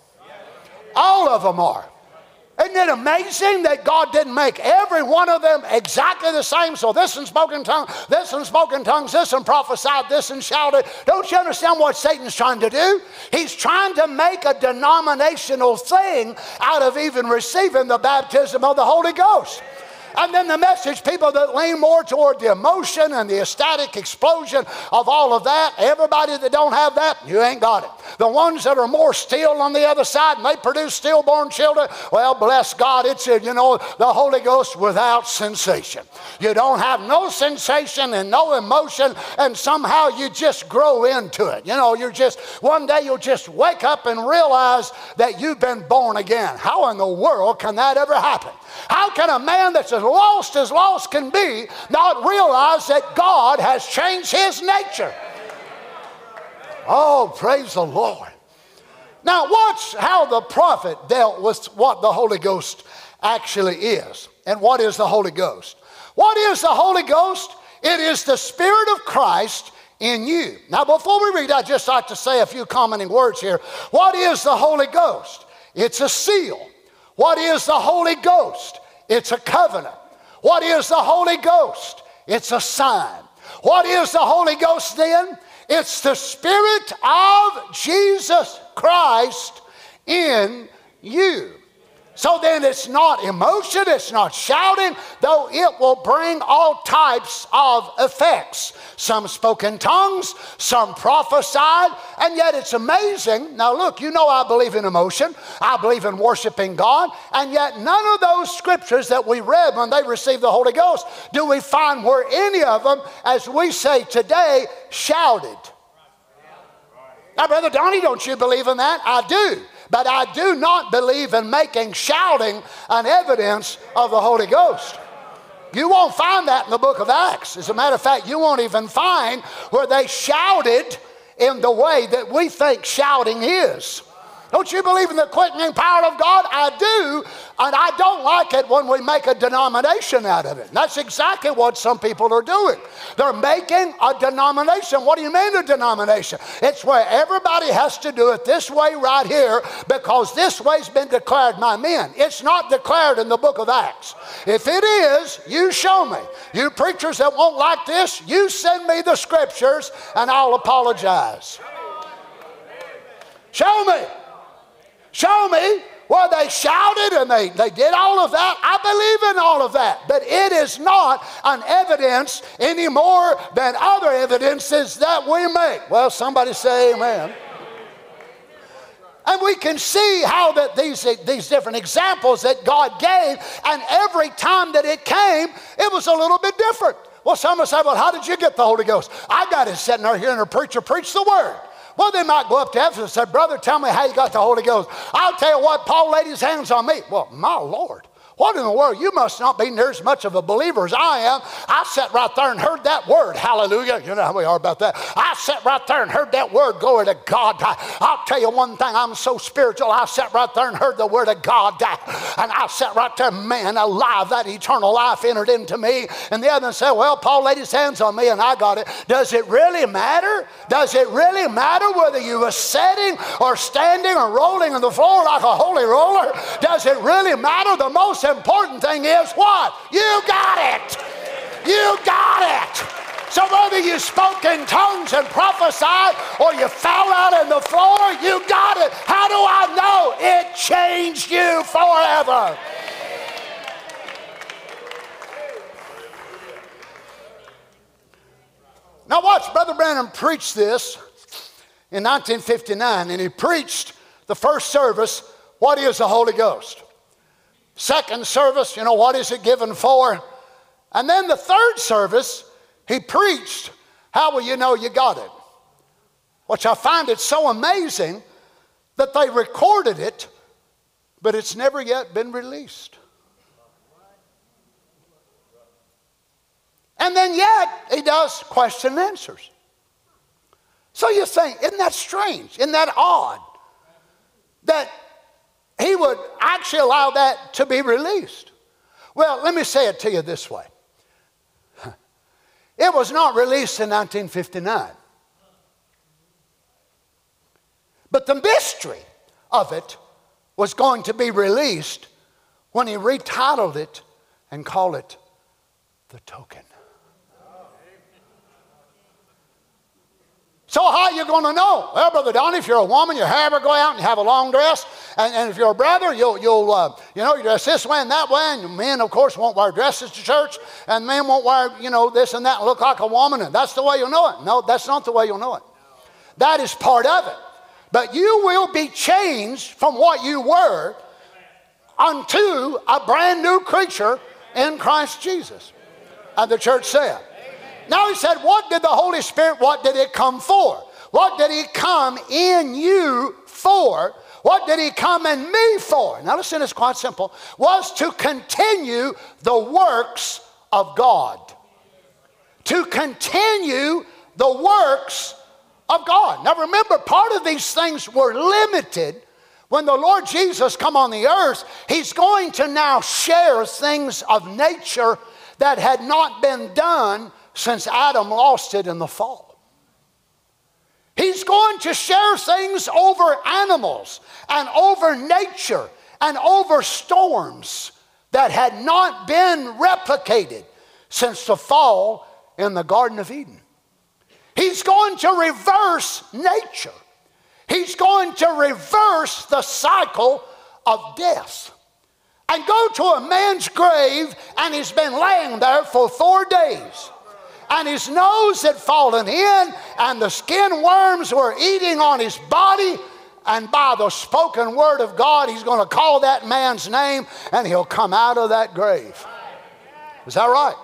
All of them are. Isn't it amazing that God didn't make every one of them exactly the same? So this one spoke in tongues, this one spoke in tongues, this one prophesied, this one shouted. Don't you understand what Satan's trying to do? He's trying to make a denominational thing out of even receiving the baptism of the Holy Ghost. And then the message, people that lean more toward the emotion and the ecstatic explosion of all of that, everybody that don't have that, you ain't got it. The ones that are more still on the other side and they produce stillborn children, well, bless God, it's, you know, the Holy Ghost without sensation. You don't have no sensation and no emotion, and somehow you just grow into it. You know, you're just, one day you'll just wake up and realize that you've been born again. How in the world can that ever happen? How can a man that's as lost as lost can be not realize that God has changed his nature? Oh, praise the Lord. Now, watch how the prophet dealt with what the Holy Ghost actually is. And what is the Holy Ghost? What is the Holy Ghost? It is the Spirit of Christ in you. Now, before we read, I'd just like to say a few commenting words here. What is the Holy Ghost? It's a seal. What is the Holy Ghost? It's a covenant. What is the Holy Ghost? It's a sign. What is the Holy Ghost then? It's the Spirit of Jesus Christ in you. So then it's not emotion, it's not shouting, though it will bring all types of effects. Some spoke in tongues, some prophesied, and yet it's amazing. Now, look, you know I believe in emotion, I believe in worshiping God, and yet none of those scriptures that we read when they received the Holy Ghost do we find where any of them, as we say today, shouted. Now, Brother Donny, don't you believe in that? I do. But I do not believe in making shouting an evidence of the Holy Ghost. You won't find that in the book of Acts. As a matter of fact, you won't even find where they shouted in the way that we think shouting is. Don't you believe in the quickening power of God? I do, and I don't like it when we make a denomination out of it. And that's exactly what some people are doing. They're making a denomination. What do you mean a denomination? It's where everybody has to do it this way right here because this way's been declared by men. It's not declared in the book of Acts. If it is, you show me. You preachers that won't like this, you send me the scriptures and I'll apologize. Show me. Show me where they shouted and they, they did all of that. I believe in all of that. But it is not an evidence any more than other evidences that we make. Well, somebody say amen. And we can see how that these, these different examples that God gave, and every time that it came, it was a little bit different. Well, some will say, Well, how did you get the Holy Ghost? I got it sitting there hearing a preacher preach the word. Well, they might go up to Ephesus and say, Brother, tell me how you got the Holy Ghost. I'll tell you what, Paul laid his hands on me. Well, my Lord. What in the world? You must not be near as much of a believer as I am. I sat right there and heard that word. Hallelujah. You know how we are about that. I sat right there and heard that word. Glory to God. I, will tell you one thing. I'm so spiritual. I sat right there and heard the word of God. And I sat right there, man, alive. That eternal life entered into me. And the other said, Well, Paul laid his hands on me and I got it. Does it really matter? Does it really matter whether you were sitting or standing or rolling on the floor like a holy roller? Does it really matter? The most important thing is what? You got it. You got it. So whether you spoke in tongues and prophesied or you fell out on the floor, you got it. How do I know? It changed you forever. Now, watch, Brother Branham preached this in 1959, and he preached the first service, What is the Holy Ghost? Second service, you know, what is it given for? And then the third service, he preached, How will you know you got it? Which I find it so amazing that they recorded it, but it's never yet been released. And then yet he does question and answers. So you think, isn't that strange? Isn't that odd? That he would actually allow that to be released. Well, let me say it to you this way it was not released in 1959. But the mystery of it was going to be released when he retitled it and called it The Token. So how are you going to know? Well, Brother Donny, if you're a woman, you have will go out and have a long dress. And, and if you're a brother, you'll, you'll uh, you know, you dress this way and that way. And men, of course, won't wear dresses to church. And men won't wear, you know, this and that and look like a woman. And that's the way you'll know it. No, that's not the way you'll know it. That is part of it. But you will be changed from what you were unto a brand new creature in Christ Jesus. And the church said, now he said, What did the Holy Spirit, what did it come for? What did he come in you for? What did he come in me for? Now listen, it's quite simple. Was to continue the works of God. To continue the works of God. Now remember, part of these things were limited when the Lord Jesus come on the earth. He's going to now share things of nature that had not been done since Adam lost it in the fall. He's going to share things over animals and over nature and over storms that had not been replicated since the fall in the Garden of Eden. He's going to reverse nature. He's going to reverse the cycle of death and go to a man's grave and he's been laying there for four days and his nose had fallen in, and the skin worms were eating on his body. And by the spoken word of God, he's going to call that man's name and he'll come out of that grave. Is that right?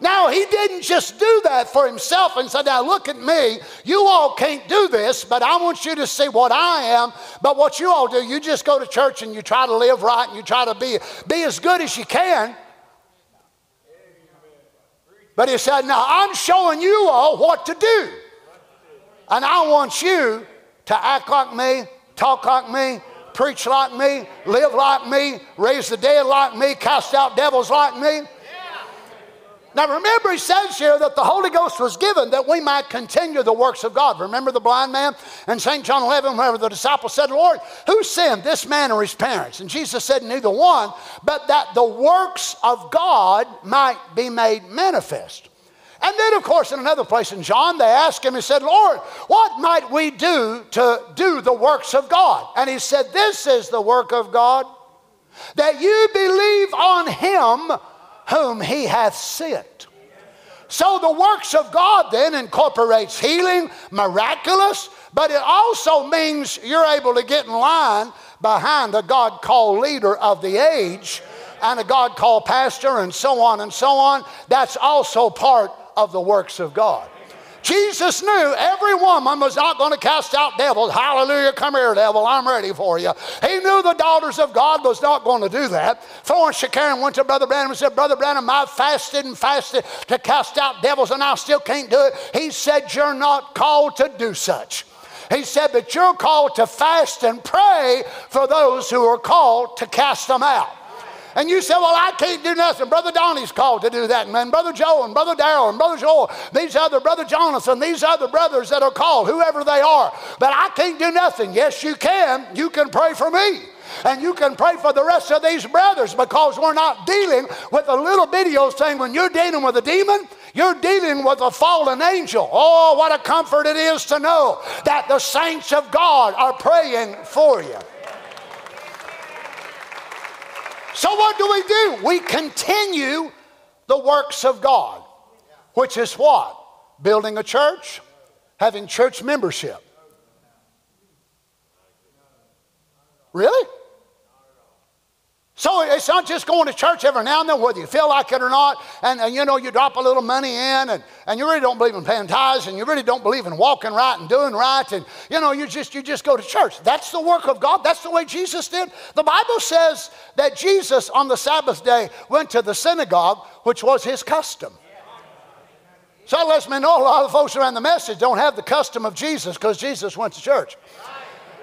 Now, he didn't just do that for himself and said, Now look at me. You all can't do this, but I want you to see what I am. But what you all do, you just go to church and you try to live right and you try to be, be as good as you can. But he said, Now I'm showing you all what to do. And I want you to act like me, talk like me, preach like me, live like me, raise the dead like me, cast out devils like me. Now remember, he says here that the Holy Ghost was given that we might continue the works of God. Remember the blind man in St. John 11, whenever the disciples said, Lord, who sinned, this man or his parents? And Jesus said, Neither one, but that the works of God might be made manifest. And then, of course, in another place in John, they asked him, He said, Lord, what might we do to do the works of God? And he said, This is the work of God, that you believe on him whom he hath sent. So the works of God then incorporates healing, miraculous, but it also means you're able to get in line behind a God called leader of the age and a God called pastor and so on and so on. That's also part of the works of God. Jesus knew every woman was not going to cast out devils. Hallelujah, come here, devil, I'm ready for you. He knew the daughters of God was not going to do that. Florence Shakarian went to Brother Branham and said, Brother Branham, I've fasted and fasted to cast out devils and I still can't do it. He said, You're not called to do such. He said, But you're called to fast and pray for those who are called to cast them out. And you say, Well, I can't do nothing. Brother Donny's called to do that. And Brother Joe and Brother Darrell and Brother Joel, these other, Brother Jonathan, these other brothers that are called, whoever they are. But I can't do nothing. Yes, you can. You can pray for me. And you can pray for the rest of these brothers because we're not dealing with a little bitty old thing. When you're dealing with a demon, you're dealing with a fallen angel. Oh, what a comfort it is to know that the saints of God are praying for you. So, what do we do? We continue the works of God, which is what? Building a church, having church membership. Really? So it's not just going to church every now and then, whether you feel like it or not, and, and, you know, you drop a little money in, and, and you really don't believe in paying tithes, and you really don't believe in walking right and doing right, and you know, you just you just go to church. That's the work of God. That's the way Jesus did. The Bible says that Jesus on the Sabbath day went to the synagogue, which was his custom. So that lets me know a lot of folks around the message don't have the custom of Jesus because Jesus went to church.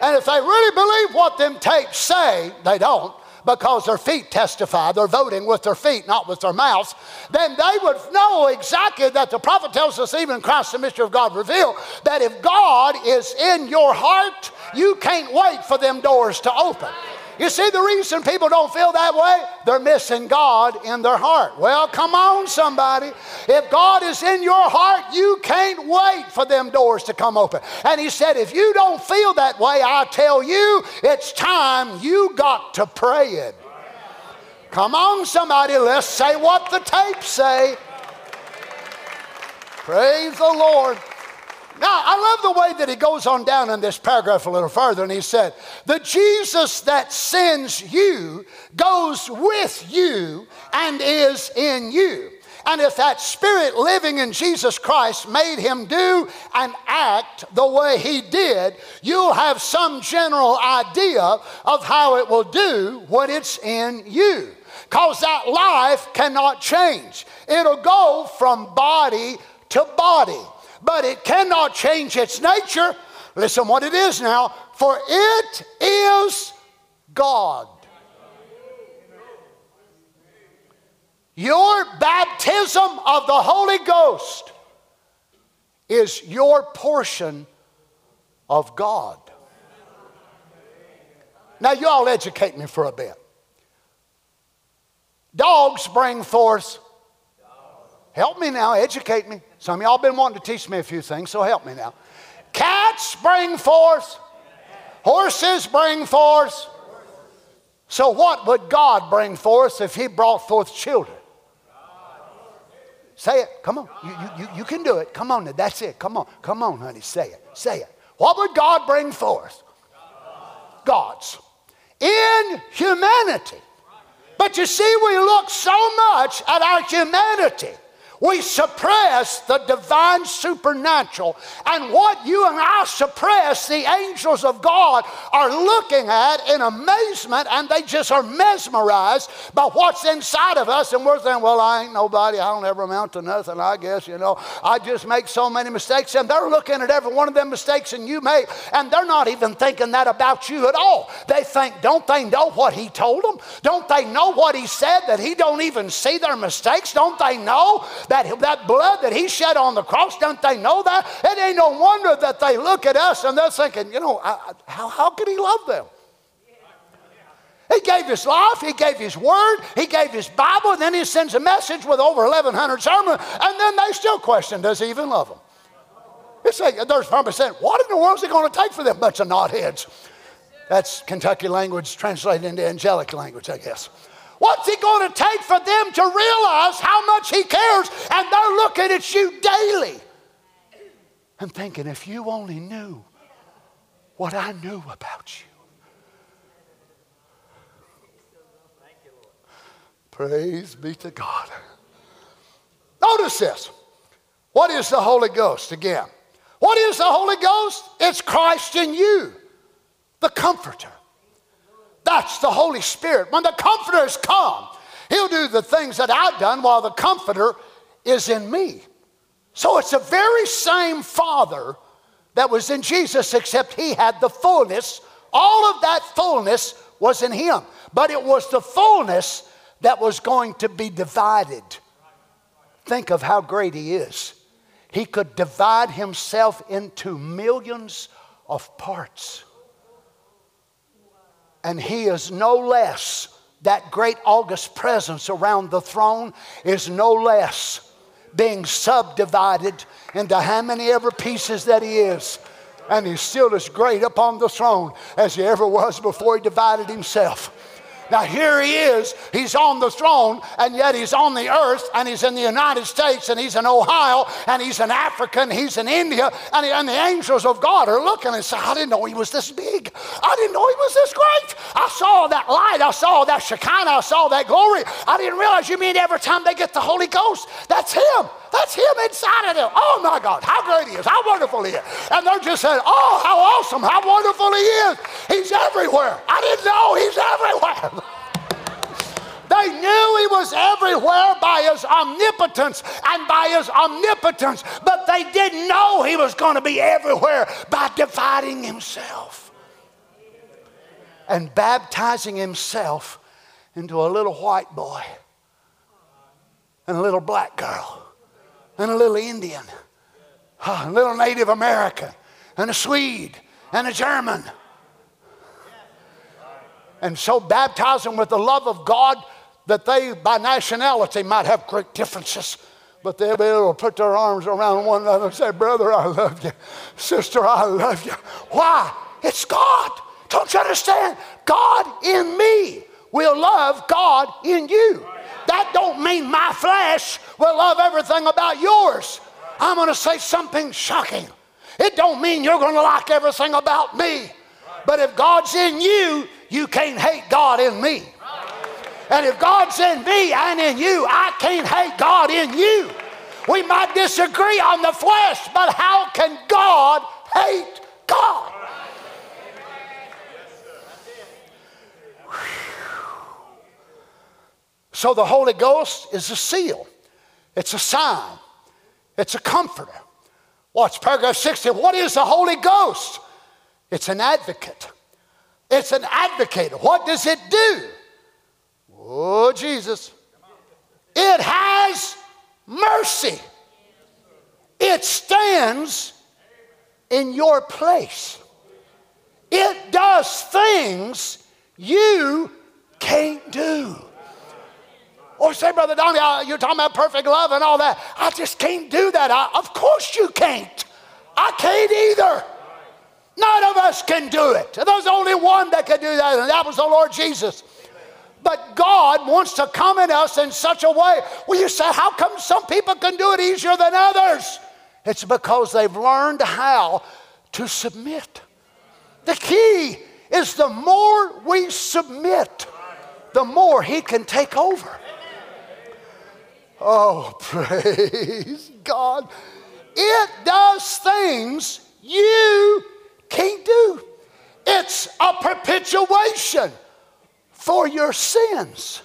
And if they really believe what them tapes say, they don't because their feet testify. They're voting with their feet, not with their mouths. Then they would know exactly that the prophet tells us, even Christ, the mystery of God revealed, that if God is in your heart, you can't wait for them doors to open. You see, the reason people don't feel that way, they're missing God in their heart. Well, come on, somebody. If God is in your heart, you can't wait for them doors to come open. And He said, if you don't feel that way, I tell you, it's time you got to pray it. Come on, somebody, let's say what the tapes say. Praise the Lord. Now, I love the way that he goes on down in this paragraph a little further, and he said, The Jesus that sends you goes with you and is in you. And if that spirit living in Jesus Christ made him do and act the way he did, you'll have some general idea of how it will do what it's in you. Because that life cannot change, it'll go from body to body but it cannot change its nature. Listen what it is now, for it is God. Your baptism of the Holy Ghost is your portion of God. Now, you all educate me for a bit. Dogs bring forth Help me now, educate me. Some of y'all been wanting to teach me a few things, so help me now. Cats bring forth, horses bring forth. So, what would God bring forth if He brought forth children? Say it. Come on. You, you, you can do it. Come on. That's it. Come on. Come on, honey. Say it. Say it. What would God bring forth? God's. In humanity. But you see, we look so much at our humanity we suppress the divine supernatural. And what you and I suppress, the angels of God are looking at in amazement and they just are mesmerized by what's inside of us. And we're saying, well, I ain't nobody. I don't ever amount to nothing, I guess, you know. I just make so many mistakes. And they're looking at every one of them mistakes and you make, and they're not even thinking that about you at all. They think, don't they know what he told them? Don't they know what he said that he don't even see their mistakes? Don't they know that, that blood that he shed on the cross, don't they know that? It ain't no wonder that they look at us and they're thinking, you know, I, how, how could he love them? He gave his life, he gave his word, he gave his Bible, and then he sends a message with over 1,100 sermons, and then they still question, does he even love them? It's like, there's probably saying, what in the world is it going to take for them bunch of knotheads? That's Kentucky language translated into angelic language, I guess. What's it going to take for them to realize how much He cares? And they're looking at you daily and thinking, if you only knew what I knew about you. Praise be to God. Notice this. What is the Holy Ghost again? What is the Holy Ghost? It's Christ in you, the Comforter. That's the Holy Spirit. When the Comforter has come, He'll do the things that I've done while the Comforter is in me. So it's the very same Father that was in Jesus, except He had the fullness. All of that fullness was in Him. But it was the fullness that was going to be divided. Think of how great He is. He could divide Himself into millions of parts And he is no less, that great august presence around the throne is no less being subdivided into how many ever pieces that he is. And he's still as great upon the throne as he ever was before he divided himself. Now, here he is. He's on the throne, and yet he's on the earth, and he's in the United States, and he's in Ohio, and he's in Africa, and he's in India, and, he, and the angels of God are looking and say, I didn't know he was this big. I didn't know he was this great. I saw that light. I saw that Shekinah. I saw that glory. I didn't realize you mean every time they get the Holy Ghost, that's him. That's him inside of them. Oh my God, how great he is, how wonderful he is. And they're just saying, oh, how awesome, how wonderful he is. He's everywhere. I didn't know he's everywhere. They knew he was everywhere by his omnipotence and by his omnipotence, but they didn't know he was going to be everywhere by dividing himself and baptizing himself into a little white boy and a little black girl and a little Indian, a little Native American, and a Swede, and a German. And so baptize them with the love of God that they, by nationality, might have great differences. But they'll be able to put their arms around one another and say, Brother, I love you. Sister, I love you. Why? It's God. Don't you understand? God in me will love God in you. That don't mean my flesh will love everything about yours. I'm going to say something shocking. It don't mean you're going to like everything about me. But if God's in you, you can't hate God in me. And if God's in me and in you, I can't hate God in you. We might disagree on the flesh, but how can God hate God? So the Holy Ghost is a seal, it's a sign, it's a comforter. Watch paragraph 60. What is the Holy Ghost? It's an advocate. It's an advocate. What does it do? Oh, Jesus. It has mercy. It stands in your place. It does things you can't do. Or say, Brother Donny, uh, you're talking about perfect love and all that. I just can't do that. I, of course you can't. I can't either. None of us can do it. There's only one that can do that, and that was the Lord Jesus. But God wants to come in us in such a way. Well, you say, how come some people can do it easier than others? It's because they've learned how to submit. The key is the more we submit, the more He can take over. Oh, praise God. It does things you can't do. It's a propitiation for your sins.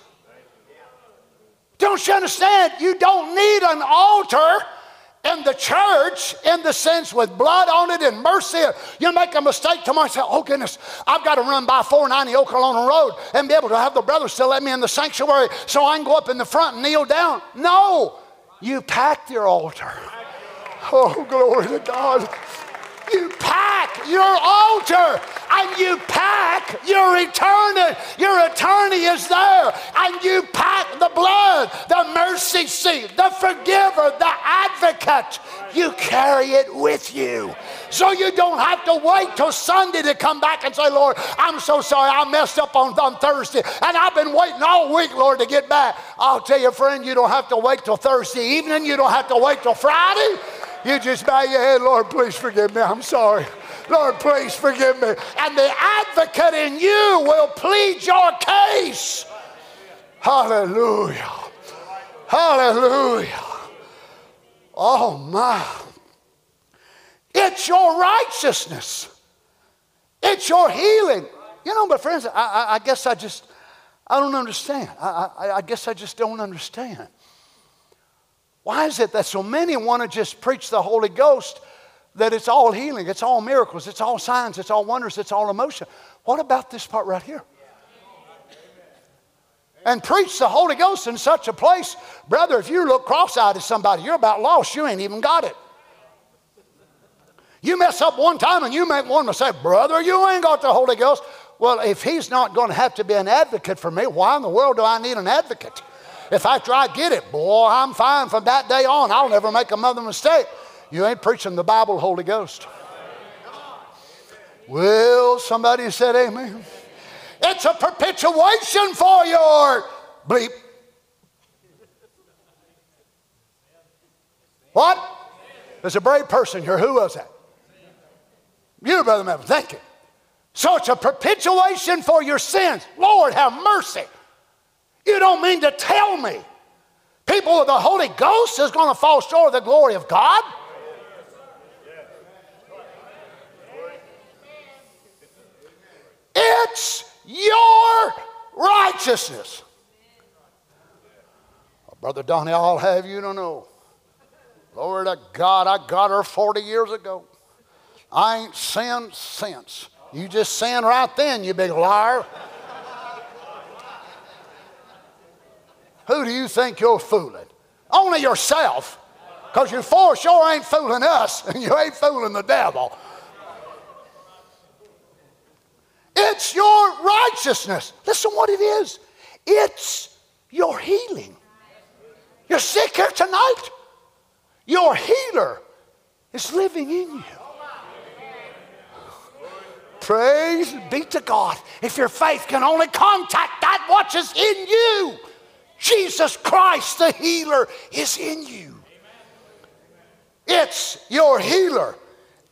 Don't you understand? You don't need an altar in the church in the sense with blood on it and mercy. You make a mistake tomorrow and say, oh goodness, I've got to run by 490 Oklahoma Road and be able to have the brothers still let me in the sanctuary so I can go up in the front and kneel down. No, you pack your altar. Oh, glory to God. You pack your altar and you pack your eternity. Your eternity is there. And you pack the blood, the mercy seat, the forgiver, the advocate. You carry it with you. So you don't have to wait till Sunday to come back and say, Lord, I'm so sorry I messed up on, on Thursday. And I've been waiting all week, Lord, to get back. I'll tell you, friend, you don't have to wait till Thursday evening. You don't have to wait till Friday. You just bow your head, Lord, please forgive me. I'm sorry. Lord, please forgive me. And the advocate in you will plead your case. Hallelujah. Hallelujah. Oh, my. It's your righteousness. It's your healing. You know, but friends, I, I, I guess I just, I don't understand. I, I, I guess I just don't understand. Why is it that so many want to just preach the Holy Ghost that it's all healing, it's all miracles, it's all signs, it's all wonders, it's all emotion? What about this part right here? And preach the Holy Ghost in such a place, brother, if you look cross eyed at somebody, you're about lost, you ain't even got it. You mess up one time and you make one mistake, brother, you ain't got the Holy Ghost. Well, if he's not going to have to be an advocate for me, why in the world do I need an advocate? If after I get it, boy, I'm fine from that day on. I'll never make another mistake. You ain't preaching the Bible, Holy Ghost. Well, somebody said amen. It's a propitiation for your bleep. What? There's a brave person here. Who was that? You, Brother Melvin. Thank you. So it's a propitiation for your sins. Lord, have mercy. You don't mean to tell me people with the Holy Ghost is going to fall short of the glory of God? It's your righteousness. Brother Donny, I'll have you to know. Lord of God, I got her 40 years ago. I ain't sinned since. You just sinned right then, you big liar. Who do you think you're fooling? Only yourself. Because you for sure ain't fooling us, and you ain't fooling the devil. It's your righteousness. Listen what it is. It's your healing. You're sick here tonight. Your healer is living in you. Praise be to God. If your faith can only contact that which is in you, Jesus Christ, the healer, is in you. It's your healer,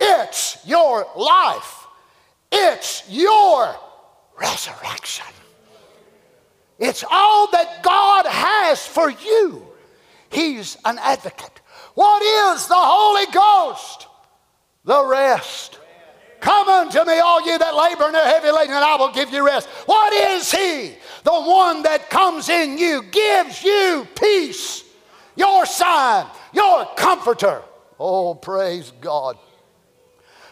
it's your life, it's your resurrection. It's all that God has for you. He's an advocate. What is the Holy Ghost? The rest. Come unto me, all you that labor and are heavy laden, and I will give you rest. What is He? The one that comes in you, gives you peace, your sign, your comforter. Oh, praise God.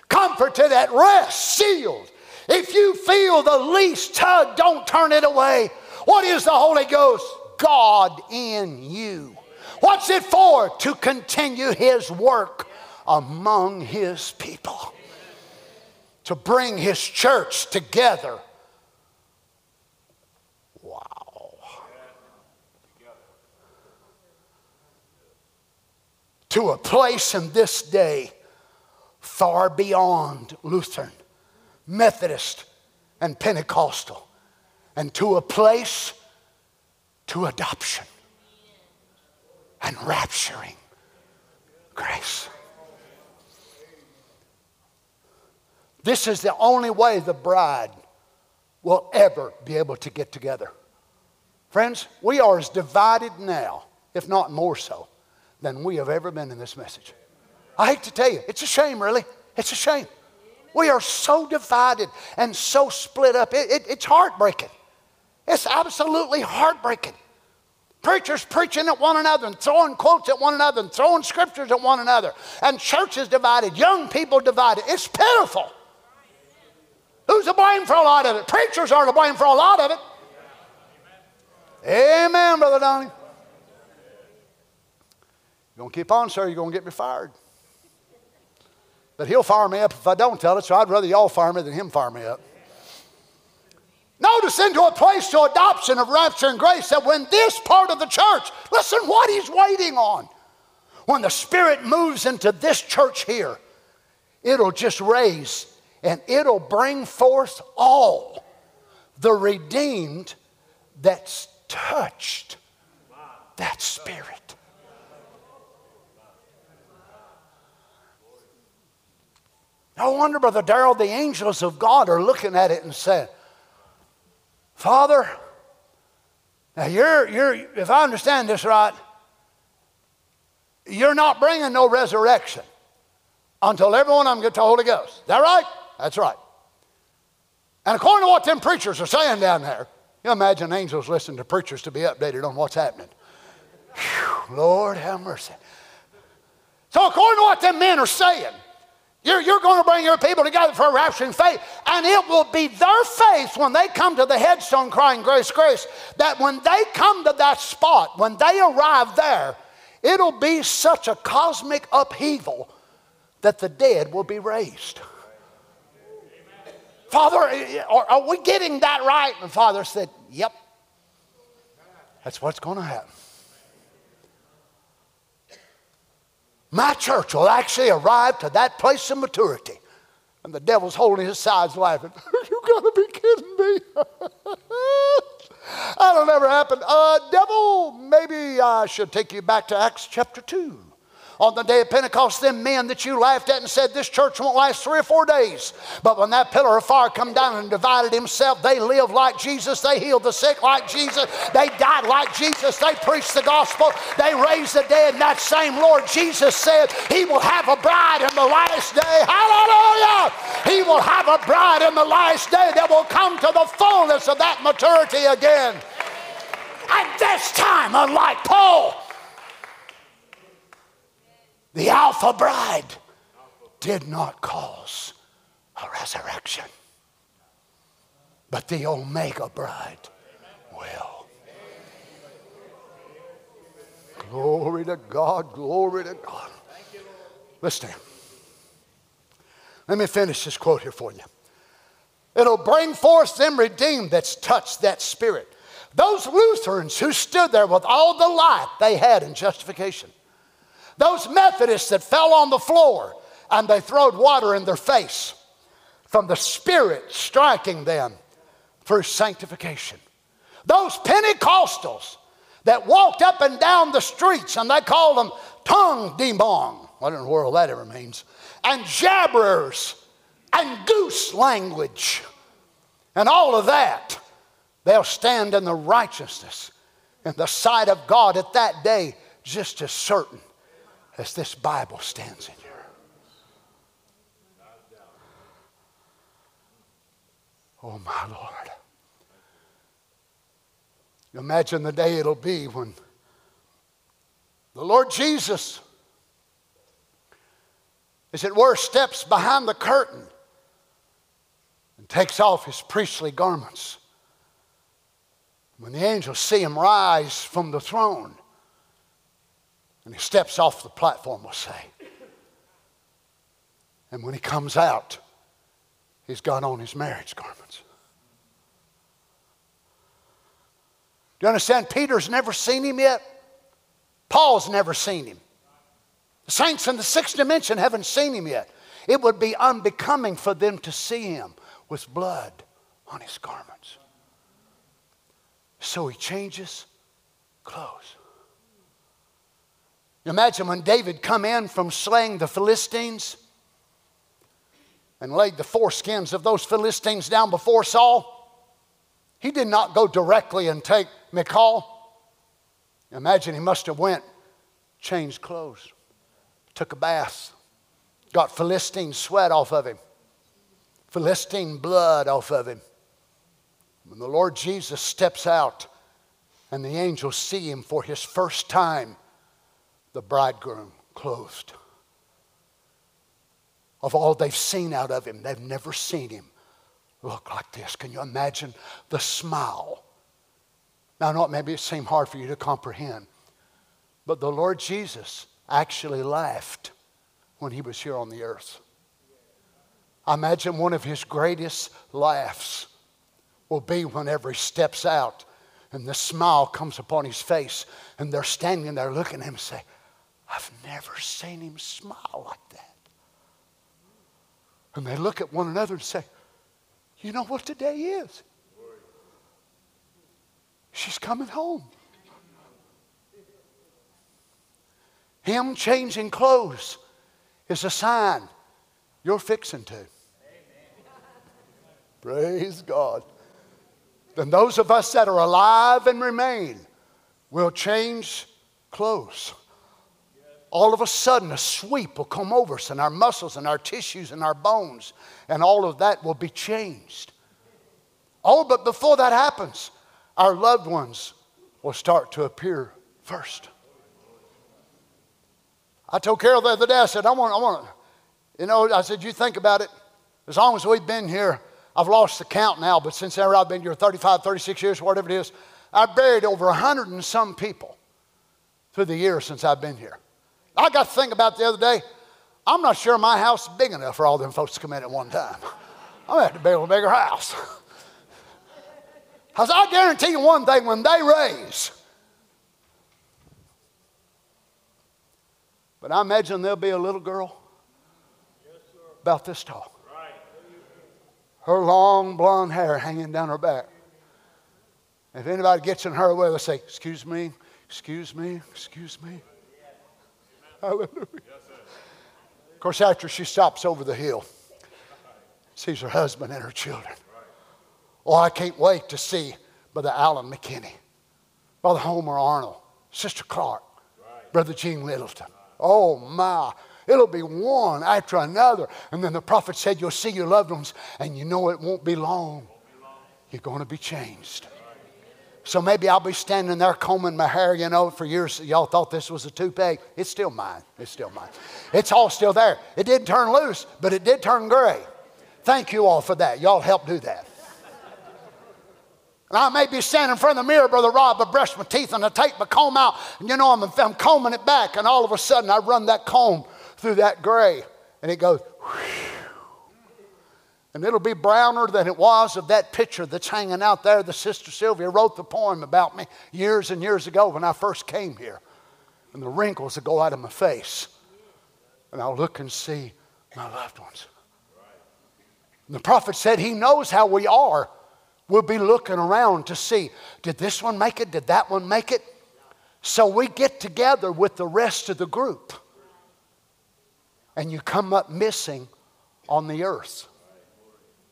Comforted at rest, sealed. If you feel the least tug, don't turn it away. What is the Holy Ghost? God in you. What's it for? To continue His work among His people, to bring His church together. To a place in this day far beyond Lutheran, Methodist, and Pentecostal, and to a place to adoption and rapturing grace. This is the only way the bride will ever be able to get together. Friends, we are as divided now, if not more so, than we have ever been in this message. I hate to tell you, it's a shame, really. It's a shame. We are so divided and so split up. It, it, it's heartbreaking. It's absolutely heartbreaking. Preachers preaching at one another and throwing quotes at one another and throwing scriptures at one another. And churches divided, young people divided. It's pitiful. Who's to blame for a lot of it? Preachers are to blame for a lot of it. Amen, Brother Donny. You're going to keep on, sir, you're going to get me fired. But he'll fire me up if I don't tell it, so I'd rather y'all fire me than him fire me up. Notice into a place to adoption of rapture and grace that when this part of the church, listen what he's waiting on. When the Spirit moves into this church here, it'll just raise and it'll bring forth all the redeemed that's touched that Spirit. No wonder, Brother Darrell, the angels of God are looking at it and saying, Father, now you're, you're, if I understand this right, you're not bringing no resurrection until everyone of them get the Holy Ghost. Is that right? That's right. And according to what them preachers are saying down there, you imagine angels listening to preachers to be updated on what's happening. Whew, Lord have mercy. So according to what them men are saying, you're, you're going to bring your people together for a rapturing faith. And it will be their faith when they come to the headstone crying, Grace, grace, that when they come to that spot, when they arrive there, it'll be such a cosmic upheaval that the dead will be raised. Father, eh, eh, are, are we getting that right? And Father said, Yep. That's what's going to happen. My church will actually arrive to that place of maturity. And the devil's holding his sides laughing. you gotta be kidding me. That'll never happen. Uh, devil, maybe I should take you back to Acts chapter 2 on the day of Pentecost, them men that you laughed at and said this church won't last three or four days. But when that pillar of fire come down and divided himself, they lived like Jesus. They healed the sick like Jesus. They died like Jesus. They preached the gospel. They raised the dead. And that same Lord Jesus said he will have a bride in the last day. Hallelujah! He will have a bride in the last day that will come to the fullness of that maturity again. At this time, unlike Paul, the Alpha bride did not cause a resurrection, but the Omega bride will. Glory to God, glory to God. Listen. Let me finish this quote here for you. It'll bring forth them redeemed that's touched that spirit. Those Lutherans who stood there with all the light they had in justification. Those Methodists that fell on the floor and they throwed water in their face from the Spirit striking them through sanctification. Those Pentecostals that walked up and down the streets and they called them tongue. What in the world that ever means? And jabberers and goose language and all of that. They'll stand in the righteousness in the sight of God at that day just as certain as this Bible stands in here. Oh, my Lord. Imagine the day it'll be when the Lord Jesus, as it were, steps behind the curtain and takes off his priestly garments. When the angels see him rise from the throne, and he steps off the platform, we'll say. And when he comes out, he's got on his marriage garments. Do you understand? Peter's never seen him yet. Paul's never seen him. The saints in the sixth dimension haven't seen him yet. It would be unbecoming for them to see him with blood on his garments. So he changes clothes. Imagine when David come in from slaying the Philistines and laid the foreskins of those Philistines down before Saul. He did not go directly and take Michal. Imagine he must have went, changed clothes, took a bath, got Philistine sweat off of him, Philistine blood off of him. When the Lord Jesus steps out and the angels see him for his first time, the bridegroom clothed. Of all they've seen out of him, they've never seen him look like this. Can you imagine the smile? Now, I know it maybe it seemed hard for you to comprehend, but the Lord Jesus actually laughed when he was here on the earth. I imagine one of his greatest laughs will be whenever he steps out and the smile comes upon his face and they're standing there looking at him and say, I've never seen him smile like that. And they look at one another and say, You know what today is? She's coming home. Him changing clothes is a sign you're fixing to. Amen. Praise God. Then those of us that are alive and remain will change clothes all of a sudden a sweep will come over us and our muscles and our tissues and our bones and all of that will be changed. Oh, but before that happens, our loved ones will start to appear first. I told Carol the other day, I said, I want, I want, you know, I said, you think about it. As long as we've been here, I've lost the count now, but since ever I've been here 35, 36 years, whatever it is, I've buried over a hundred and some people through the years since I've been here. I got to think about the other day. I'm not sure my house is big enough for all them folks to come in at one time. I'm going to have to build a bigger house. Because I guarantee you one thing when they raise, but I imagine there'll be a little girl about this tall. Her long blonde hair hanging down her back. If anybody gets in her way, they'll say, Excuse me, excuse me, excuse me. Hallelujah. Of course, after she stops over the hill, sees her husband and her children. Oh, I can't wait to see Brother Alan McKinney, Brother Homer Arnold, Sister Clark, Brother Gene Littleton. Oh, my. It'll be one after another. And then the prophet said, You'll see your loved ones, and you know it won't be long. You're going to be changed. So maybe I'll be standing there combing my hair, you know, for years. Y'all thought this was a toupee. It's still mine. It's still mine. It's all still there. It didn't turn loose, but it did turn gray. Thank you all for that. Y'all helped do that. And I may be standing in front of the mirror, Brother Rob, I brush my teeth and I take my comb out, and you know, I'm, I'm combing it back, and all of a sudden I run that comb through that gray, and it goes, and it'll be browner than it was of that picture that's hanging out there. The sister Sylvia wrote the poem about me years and years ago when I first came here. And the wrinkles that go out of my face. And I'll look and see my loved ones. And the prophet said he knows how we are. We'll be looking around to see did this one make it? Did that one make it? So we get together with the rest of the group. And you come up missing on the earth.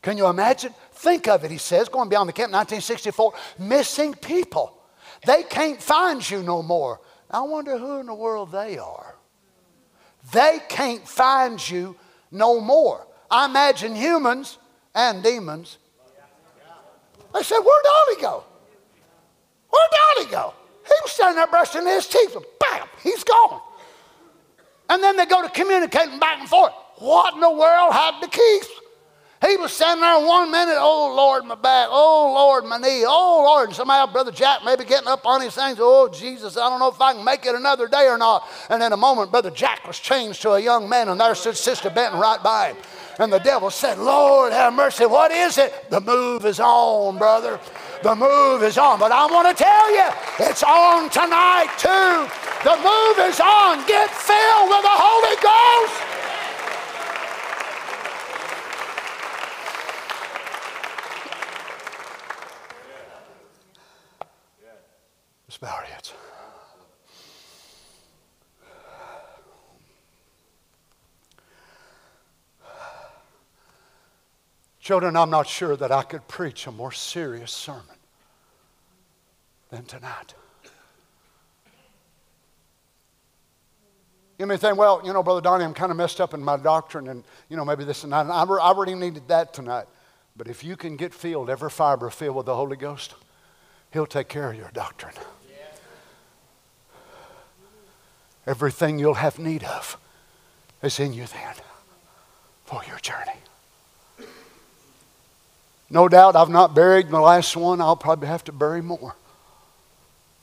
Can you imagine? Think of it, he says, going beyond the camp, 1964. Missing people. They can't find you no more. I wonder who in the world they are. They can't find you no more. I imagine humans and demons. They said, Where'd Donny go? Where'd Donny go? He was standing there brushing his teeth, bam, he's gone. And then they go to communicating back and forth. What in the world happened to Keith? He was standing there one minute, oh Lord, my back, oh Lord, my knee, oh Lord. And somehow Brother Jack maybe getting up on his things, oh Jesus, I don't know if I can make it another day or not. And in a moment, Brother Jack was changed to a young man, and there stood Sister Benton right by him. And the devil said, Lord, have mercy. What is it? The move is on, brother. The move is on. But I want to tell you, it's on tonight too. The move is on. Get filled with the Holy Ghost. Children, I'm not sure that I could preach a more serious sermon than tonight. You may think, well, you know, Brother Donny, I'm kind of messed up in my doctrine, and, you know, maybe this and that. I, I already needed that tonight. But if you can get filled, every fiber filled with the Holy Ghost, He'll take care of your doctrine. Everything you'll have need of is in you then for your journey. No doubt I've not buried the last one. I'll probably have to bury more.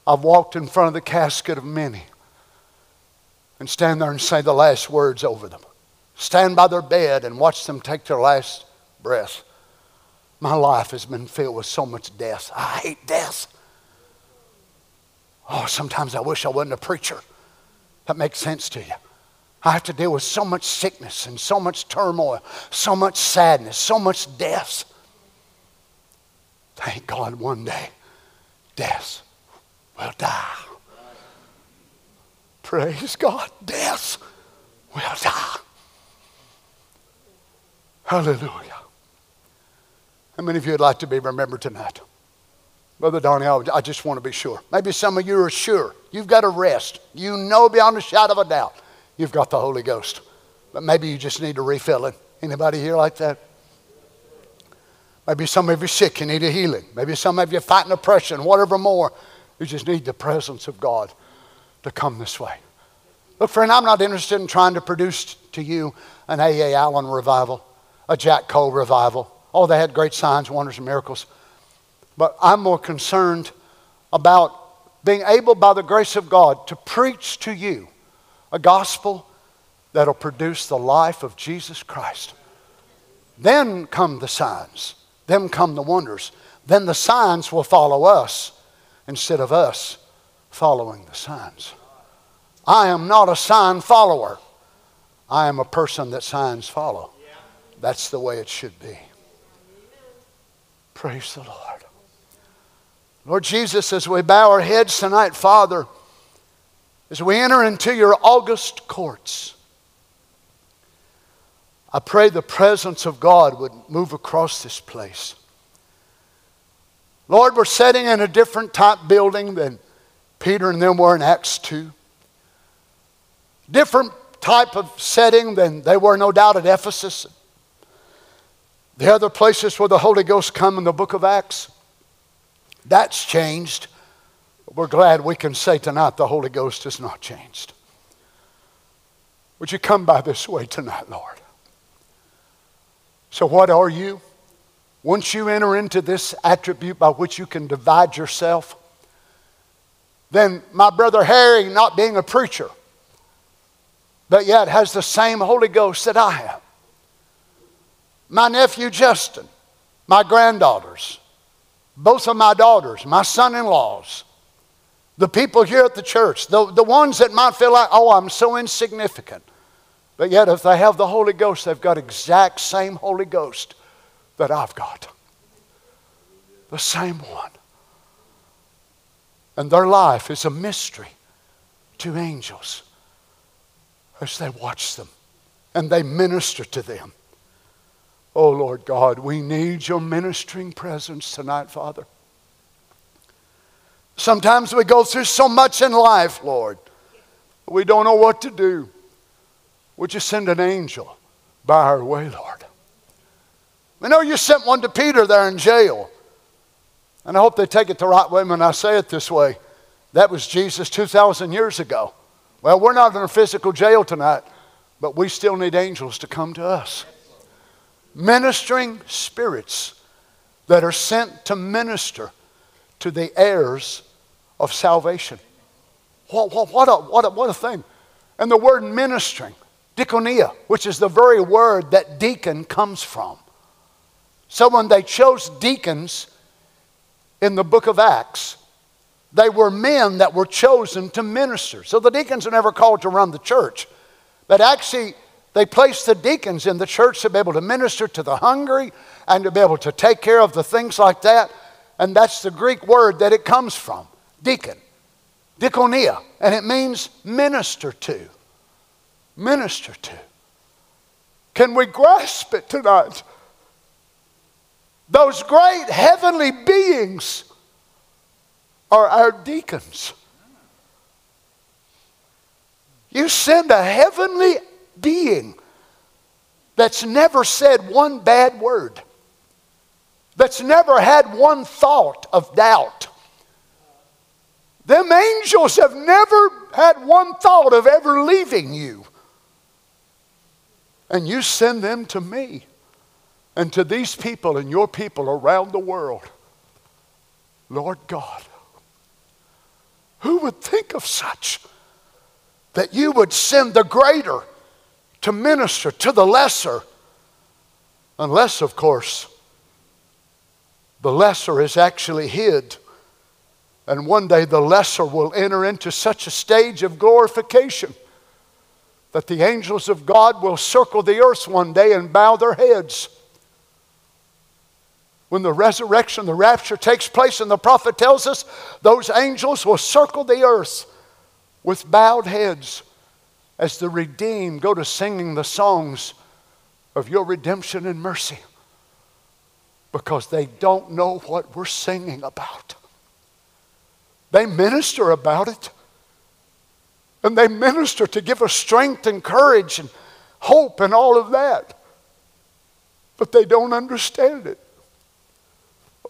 I've walked in front of the casket of many and stand there and say the last words over them. Stand by their bed and watch them take their last breath. My life has been filled with so much death. I hate death. Oh, sometimes I wish I wasn't a preacher. That makes sense to you. I have to deal with so much sickness and so much turmoil, so much sadness, so much death. Thank God one day death will die. Praise God, death will die. Hallelujah. How many of you would like to be remembered tonight? Brother Donny, I just want to be sure. Maybe some of you are sure. You've got a rest. You know beyond a shadow of a doubt you've got the Holy Ghost. But maybe you just need to refill it. Anybody here like that? Maybe some of you are sick, you need a healing. Maybe some of you are fighting oppression, whatever more. You just need the presence of God to come this way. Look, friend, I'm not interested in trying to produce to you an A.A. Allen revival, a Jack Coe revival. Oh, they had great signs, wonders, and miracles. But I'm more concerned about being able, by the grace of God, to preach to you a gospel that'll produce the life of Jesus Christ Then come the signs. Then come the wonders. Then the signs will follow us instead of us following the signs. I am not a sign follower. I am a person that signs follow. That's the way it should be. Praise the Lord. Lord Jesus, as we bow our heads tonight, Father, as we enter into your august courts, I pray the presence of God would move across this place. Lord, we're sitting in a different type building than Peter and them were in Acts 2. Different type of setting than they were, no doubt, at Ephesus. The other places where the Holy Ghost come in the book of Acts. That's changed. We're glad we can say tonight the Holy Ghost has not changed. Would you come by this way tonight, Lord? So, what are you? Once you enter into this attribute by which you can divide yourself, then my brother Harry, not being a preacher, but yet has the same Holy Ghost that I have. My nephew Justin, my granddaughters, both of my daughters, my son in laws, the people here at the church, the, the ones that might feel like, oh, I'm so insignificant. But yet, if they have the Holy Ghost, they've got exact same Holy Ghost that I've got. The same one. And their life is a mystery to angels as they watch them and they minister to them. Oh, Lord God, we need your ministering presence tonight, Father. Sometimes we go through so much in life, Lord, we don't know what to do. Would you send an angel by our way, Lord? We know you sent one to Peter there in jail. And I hope they take it the right way when I say it this way. That was Jesus 2,000 years ago. Well, we're not in a physical jail tonight, but we still need angels to come to us. Ministering spirits that are sent to minister to the heirs of salvation. What, what, what, a, what, a, what a thing. And the word ministering diakonia, which is the very word that deacon comes from. So when they chose deacons in the book of Acts, they were men that were chosen to minister. So the deacons are never called to run the church, but actually they placed the deacons in the church to be able to minister to the hungry and to be able to take care of the things like that. And that's the Greek word that it comes from deacon, diakonia, and it means minister to minister to. Can we grasp it tonight? Those great heavenly beings are our deacons. You send a heavenly being that's never said one bad word, that's never had one thought of doubt. Them angels have never had one thought of ever leaving you and you send them to me and to these people and your people around the world. Lord God, who would think of such? That you would send the greater to minister to the lesser, unless, of course, the lesser is actually hid. And one day the lesser will enter into such a stage of glorification that the angels of God will circle the earth one day and bow their heads. When the resurrection, the rapture takes place, and the prophet tells us those angels will circle the earth with bowed heads as the redeemed go to singing the songs of your redemption and mercy because they don't know what we're singing about. They minister about it. And they minister to give us strength and courage and hope and all of that. But they don't understand it.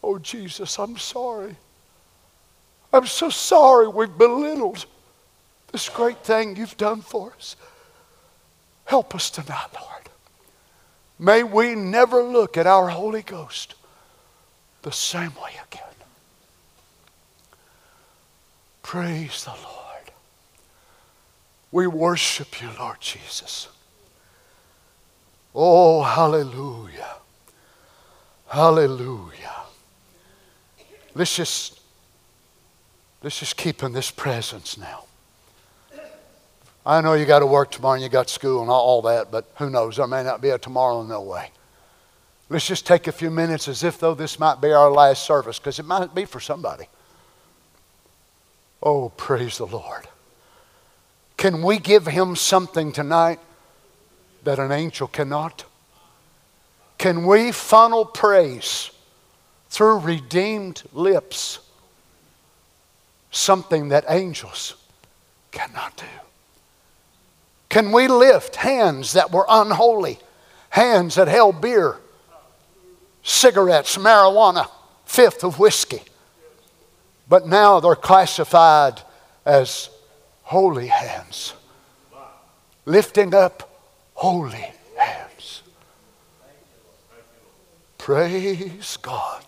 Oh, Jesus, I'm sorry. I'm so sorry we've belittled this great thing you've done for us. Help us tonight, Lord. May we never look at our Holy Ghost the same way again. Praise the Lord. We worship you, Lord Jesus. Oh, hallelujah. Hallelujah. Let's just let's just keep in this presence now. I know you got to work tomorrow and you got school and all that, but who knows? There may not be a tomorrow, no way. Let's just take a few minutes as if though this might be our last service, because it might be for somebody. Oh, praise the Lord. Can we give him something tonight that an angel cannot? Can we funnel praise through redeemed lips? Something that angels cannot do. Can we lift hands that were unholy, hands that held beer, cigarettes, marijuana, fifth of whiskey? But now they're classified as holy hands, lifting up holy hands. Praise God.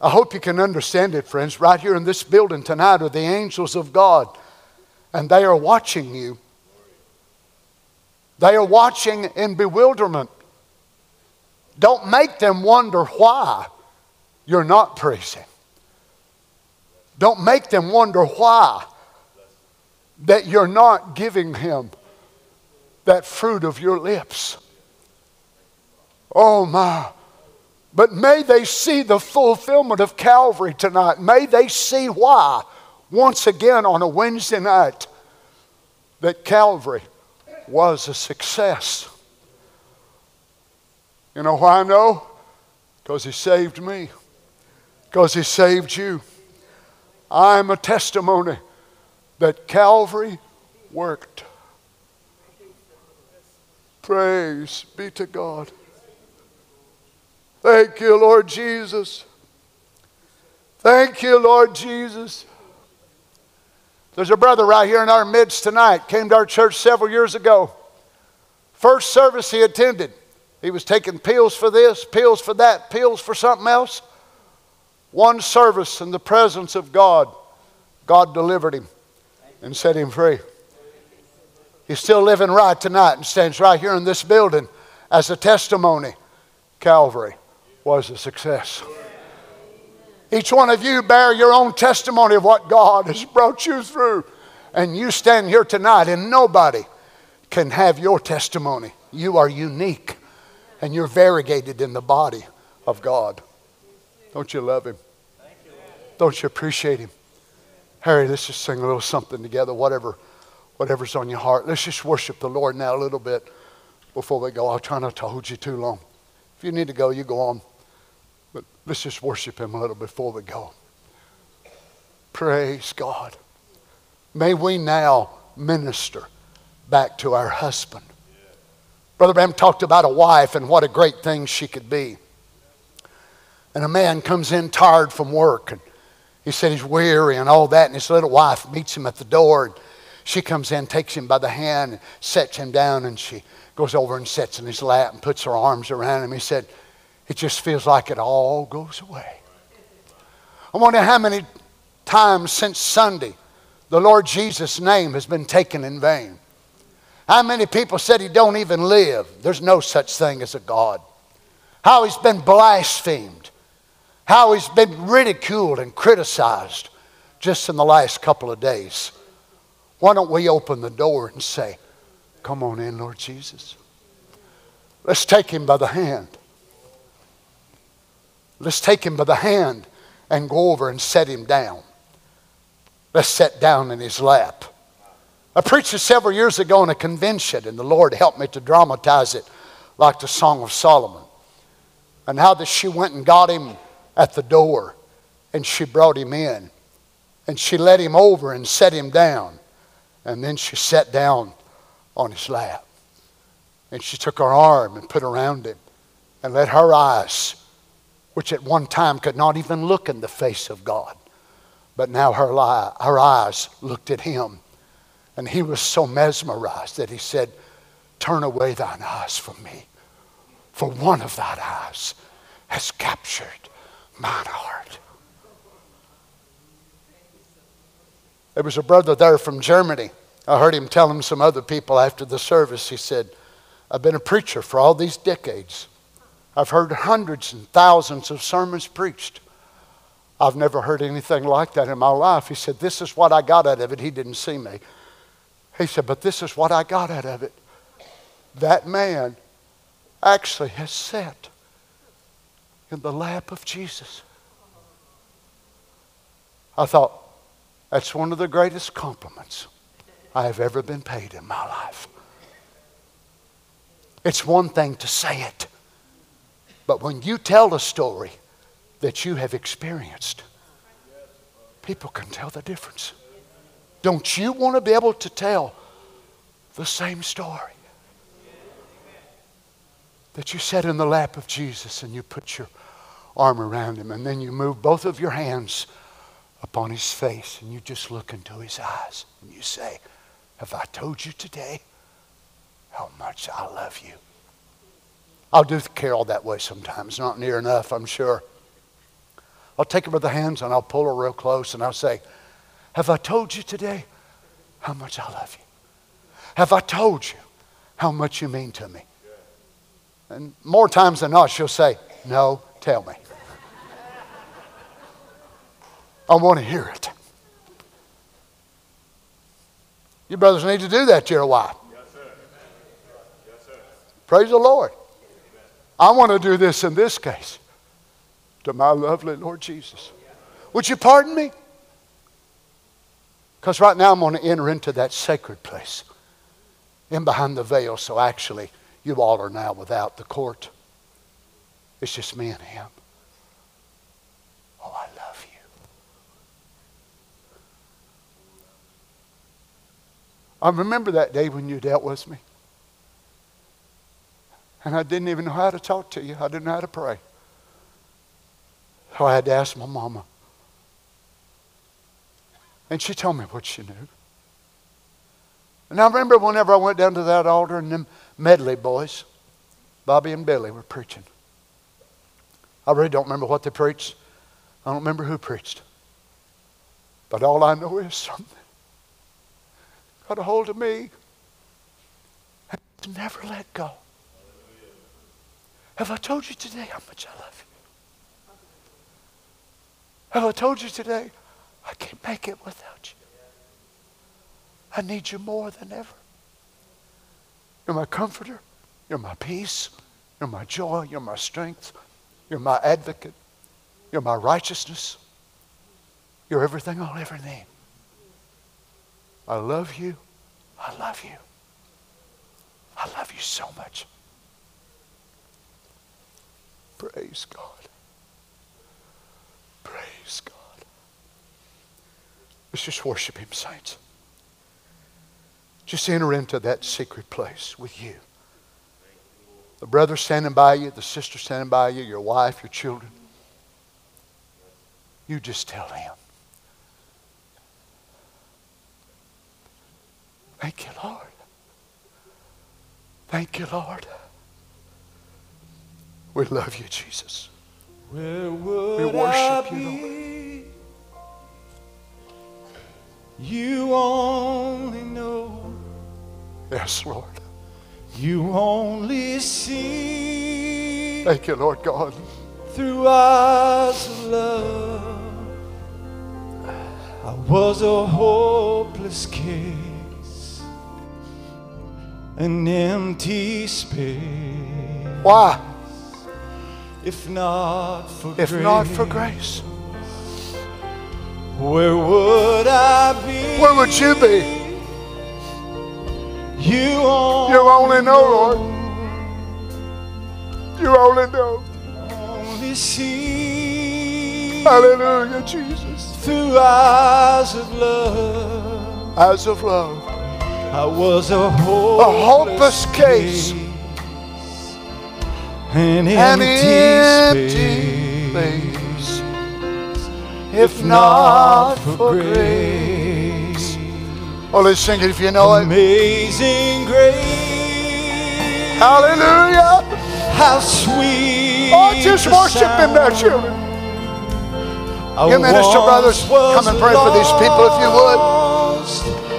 I hope you can understand it, friends. Right here in this building tonight are the angels of God and they are watching you. They are watching in bewilderment. Don't make them wonder why you're not praising. Don't make them wonder why that you're not giving him that fruit of your lips. Oh my. But may they see the fulfillment of Calvary tonight. May they see why once again on a Wednesday night that Calvary was a success. You know why I know? Because He saved me, because He saved you. I'm a testimony that Calvary worked. Praise be to God. Thank you, Lord Jesus. Thank you, Lord Jesus. There's a brother right here in our midst tonight, came to our church several years ago. First service he attended, he was taking pills for this, pills for that, pills for something else. One service in the presence of God, God delivered him and set him free. He's still living right tonight and stands right here in this building as a testimony. Calvary was a success. Each one of you bear your own testimony of what God has brought you through. And you stand here tonight, and nobody can have your testimony. You are unique, and you're variegated in the body of God. Don't you love Him? Don't you appreciate Him? Harry, let's just sing a little something together, whatever, whatever's on your heart. Let's just worship the Lord now a little bit before we go. I'll try not to hold you too long. If you need to go, you go on. But let's just worship Him a little before we go. Praise God. May we now minister back to our husband. Brother Bram talked about a wife and what a great thing she could be. And a man comes in tired from work and he said he's weary and all that. And his little wife meets him at the door. And she comes in, takes him by the hand, and sets him down. And she goes over and sits in his lap and puts her arms around him. He said, it just feels like it all goes away. I wonder how many times since Sunday the Lord Jesus' name has been taken in vain. How many people said he don't even live? There's no such thing as a God. How he's been blasphemed. How he's been ridiculed and criticized just in the last couple of days. Why don't we open the door and say, Come on in, Lord Jesus? Let's take him by the hand. Let's take him by the hand and go over and set him down. Let's sit down in his lap. I preached this several years ago in a convention, and the Lord helped me to dramatize it like the Song of Solomon. And how that she went and got him at the door, and she brought him in, and she led him over and set him down, and then she sat down on his lap. And she took her arm and put around him and let her eyes which at one time could not even look in the face of God. But now her, lie, her eyes looked at him. And he was so mesmerized that he said, Turn away thine eyes from me, for one of thine eyes has captured mine heart. There was a brother there from Germany. I heard him telling some other people after the service, he said, I've been a preacher for all these decades. I've heard hundreds and thousands of sermons preached. I've never heard anything like that in my life. He said, This is what I got out of it. He didn't see me. He said, But this is what I got out of it. That man actually has sat in the lap of Jesus. I thought, that's one of the greatest compliments I have ever been paid in my life. It's one thing to say it, but when you tell a story that you have experienced, people can tell the difference. Don't you want to be able to tell the same story? That you sat in the lap of Jesus and you put your arm around him and then you move both of your hands upon his face and you just look into his eyes and you say, Have I told you today how much I love you? I'll do Carol that way sometimes, not near enough, I'm sure. I'll take her by the hands and I'll pull her real close and I'll say, Have I told you today how much I love you? Have I told you how much you mean to me? And more times than not, she'll say, No, tell me. I want to hear it. You brothers need to do that to your wife. Yes, sir. Yes, sir. Praise the Lord. I want to do this in this case to my lovely Lord Jesus. Would you pardon me? Because right now I'm going to enter into that sacred place in behind the veil. So actually, you all are now without the court. It's just me and him. Oh, I love you. I remember that day when you dealt with me. And I didn't even know how to talk to you. I didn't know how to pray. So I had to ask my mama. And she told me what she knew. And I remember whenever I went down to that altar and them medley boys, Bobby and Billy, were preaching. I really don't remember what they preached. I don't remember who preached. But all I know is something got a hold of me and never let go. Have I told you today how much I love you? Have I told you today I can't make it without you? I need you more than ever. You're my comforter. You're my peace. You're my joy. You're my strength. You're my advocate. You're my righteousness. You're everything I'll ever need. I love you. I love you. I love you so much. Praise God. Praise God. Let's just worship Him, saints. Just enter into that secret place with you. The brother standing by you, the sister standing by you, your wife, your children. You just tell him. Thank you, Lord. Thank you, Lord. We love you, Jesus. Where would We worship I you, Lord. You only know. Yes, Lord. You only see Thank you, Lord God. through eyes of love. I was a hopeless case, an empty space. Why? If not for If grace, not for grace, where would I be? where would you be? You only, You only know, Lord. You only know. only see Hallelujah, Jesus. through eyes of love. Eyes of love. I was a hopeless, hopeless case. An An empty, empty space. place. If not for grace. Oh, let's sing it if you know it. Amazing grace. Hallelujah. How sweet. Oh, just worship Him now, sound. children. I You minister brothers, come and pray for these people if you would.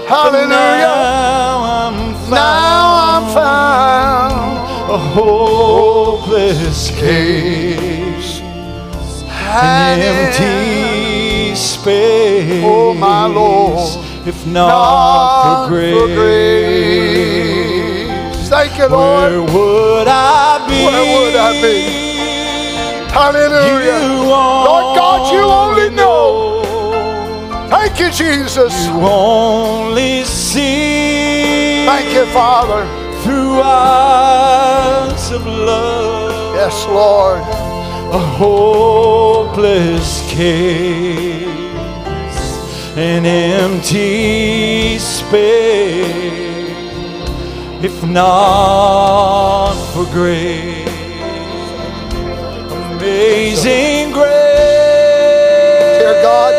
Hallelujah. Now I'm found. Now I'm found. A hopeless case. An empty space. Oh, my Lord. If not, Not for grace. grace. Thank you, Where Lord. would I be? Where would I be? Hallelujah. You Lord God, you only know. know. Thank you, Jesus. You only see Thank you, Father. Through eyes of love. Yes, Lord. a hopeless case, an empty space, if not for grace. Amazing grace. Dear God,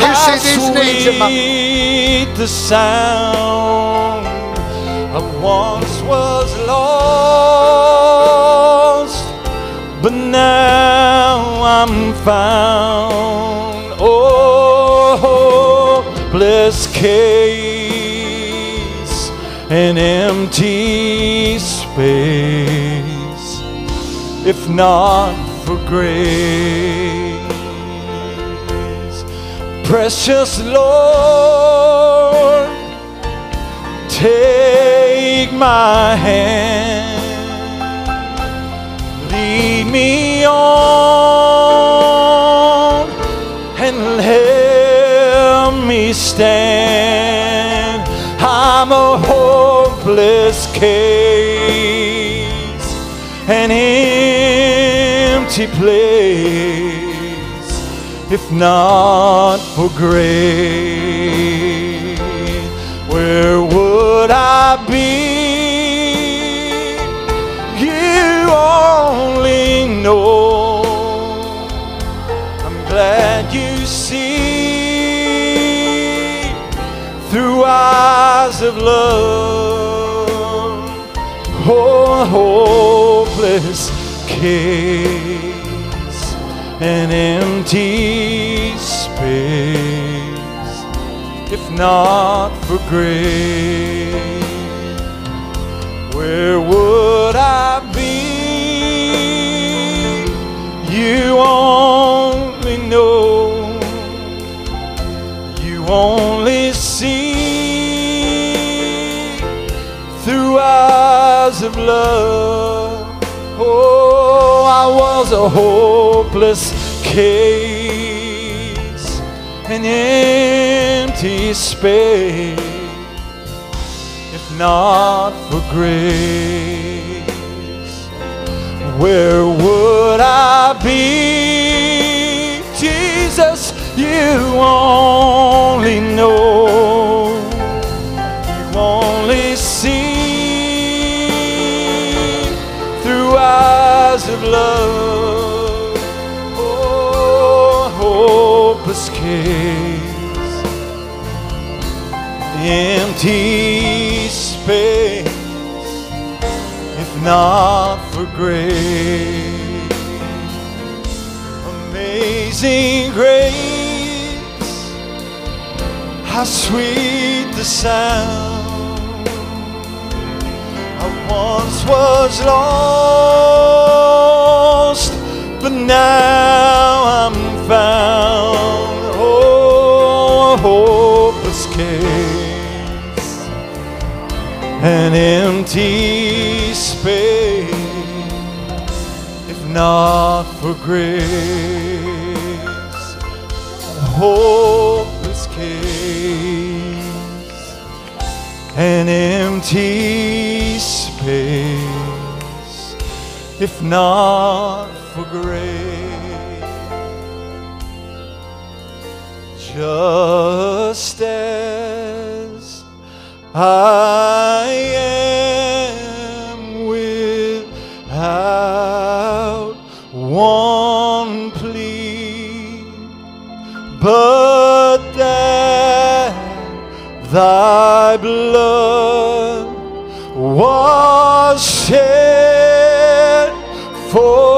you see these needs in my- sweet the sound once was lost, but now I'm found. Oh, hopeless case, an empty space, if not for grace. Precious Lord, take my hand, lead me on, and help me stand. I'm a hopeless case, an empty place if not for grace, where would I be? You only know. I'm glad you see through eyes of love. Oh, hopeless case, an empty space, not for grace, where would I be? You only know, you only see through eyes of love. Oh, I was a hopeless case, an empty space, if not for grace. Where would I be? Jesus, you only know. Empty space, if not for grace. Amazing grace, how sweet the sound. I once was lost, but now I'm found. Oh, a an empty space, if not for grace. A hopeless case, an empty space, if not for grace. Just as I am without one plea, but that thy blood was shed for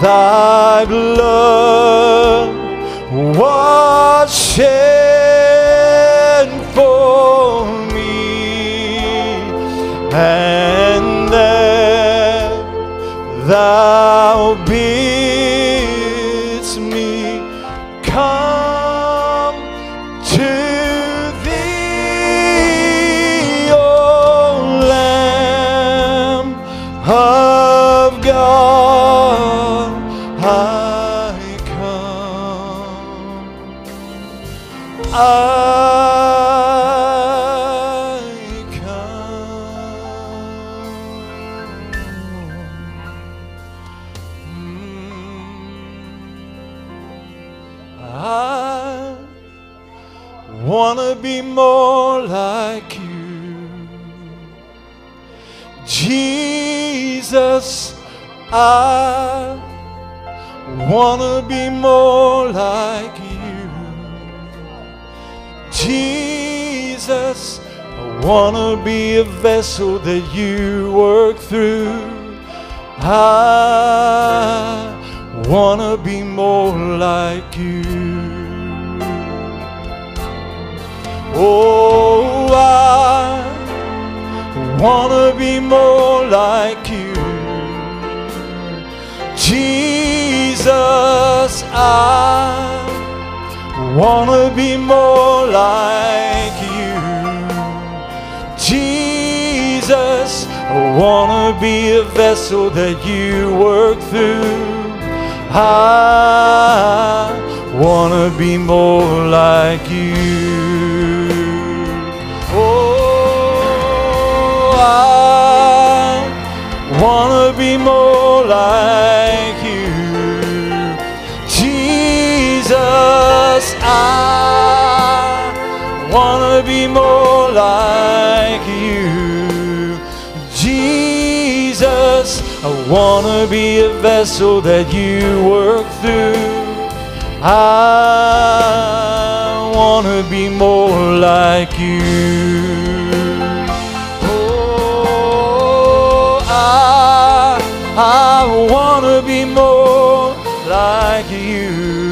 thy blood wanna be more like you. Jesus, I wanna be a vessel that you work through. I wanna be more like you. Oh, I wanna be more like you. Jesus, I wanna be more like you. Jesus, I wanna be a vessel that you work through. I wanna be more like you. Oh, I wanna be more like I wanna be more like you. Jesus, I wanna be a vessel that you work through. I wanna be more like you. Oh, I, I wanna be more like you.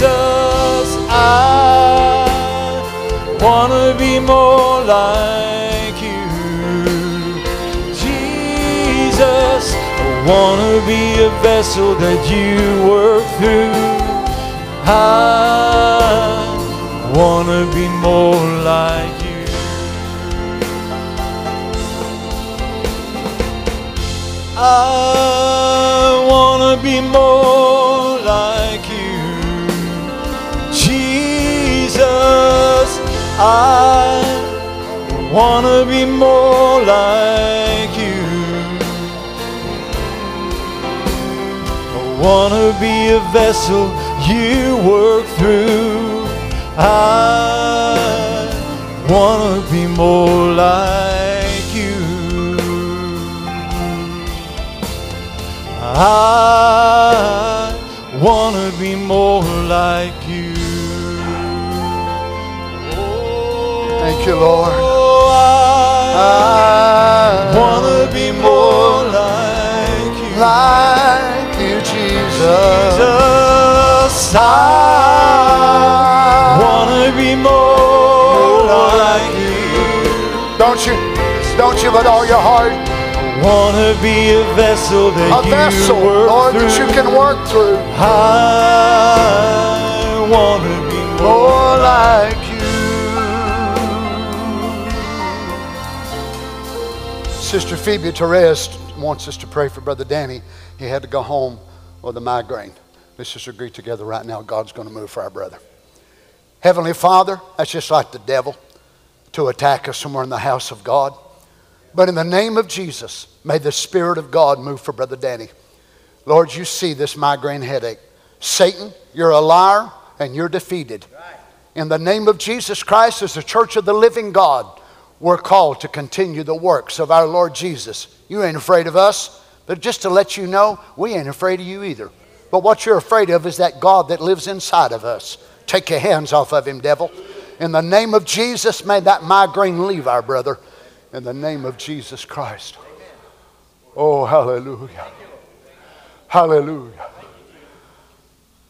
Jesus, I wanna be more like you. Jesus, I wanna be a vessel that you work through. I wanna be more like you. I wanna be more like I wanna be more like you. I wanna be a vessel you work through. I wanna be more like you. I wanna be more like you. You, Lord. I I wanna be more like you. like you, Jesus. Jesus, I wanna be more like you. Don't you? Don't you with all your heart? Wanna be a vessel that A you vessel, work Lord, through. that you can work through. I wanna be more. More like Sister Phoebe Therese wants us to pray for Brother Danny. He had to go home with a migraine. Let's just agree together right now. God's going to move for our brother. Heavenly Father, that's just like the devil to attack us somewhere in the house of God. But in the name of Jesus, may the Spirit of God move for Brother Danny. Lord, you see this migraine headache. Satan, you're a liar and you're defeated. In the name of Jesus Christ, as the church of the living God, we're called to continue the works of our Lord Jesus. You ain't afraid of us, but just to let you know, we ain't afraid of you either. But what you're afraid of is that God that lives inside of us. Take your hands off of him, devil. In the name of Jesus, may that migraine leave our brother. In the name of Jesus Christ. Oh, hallelujah. Hallelujah.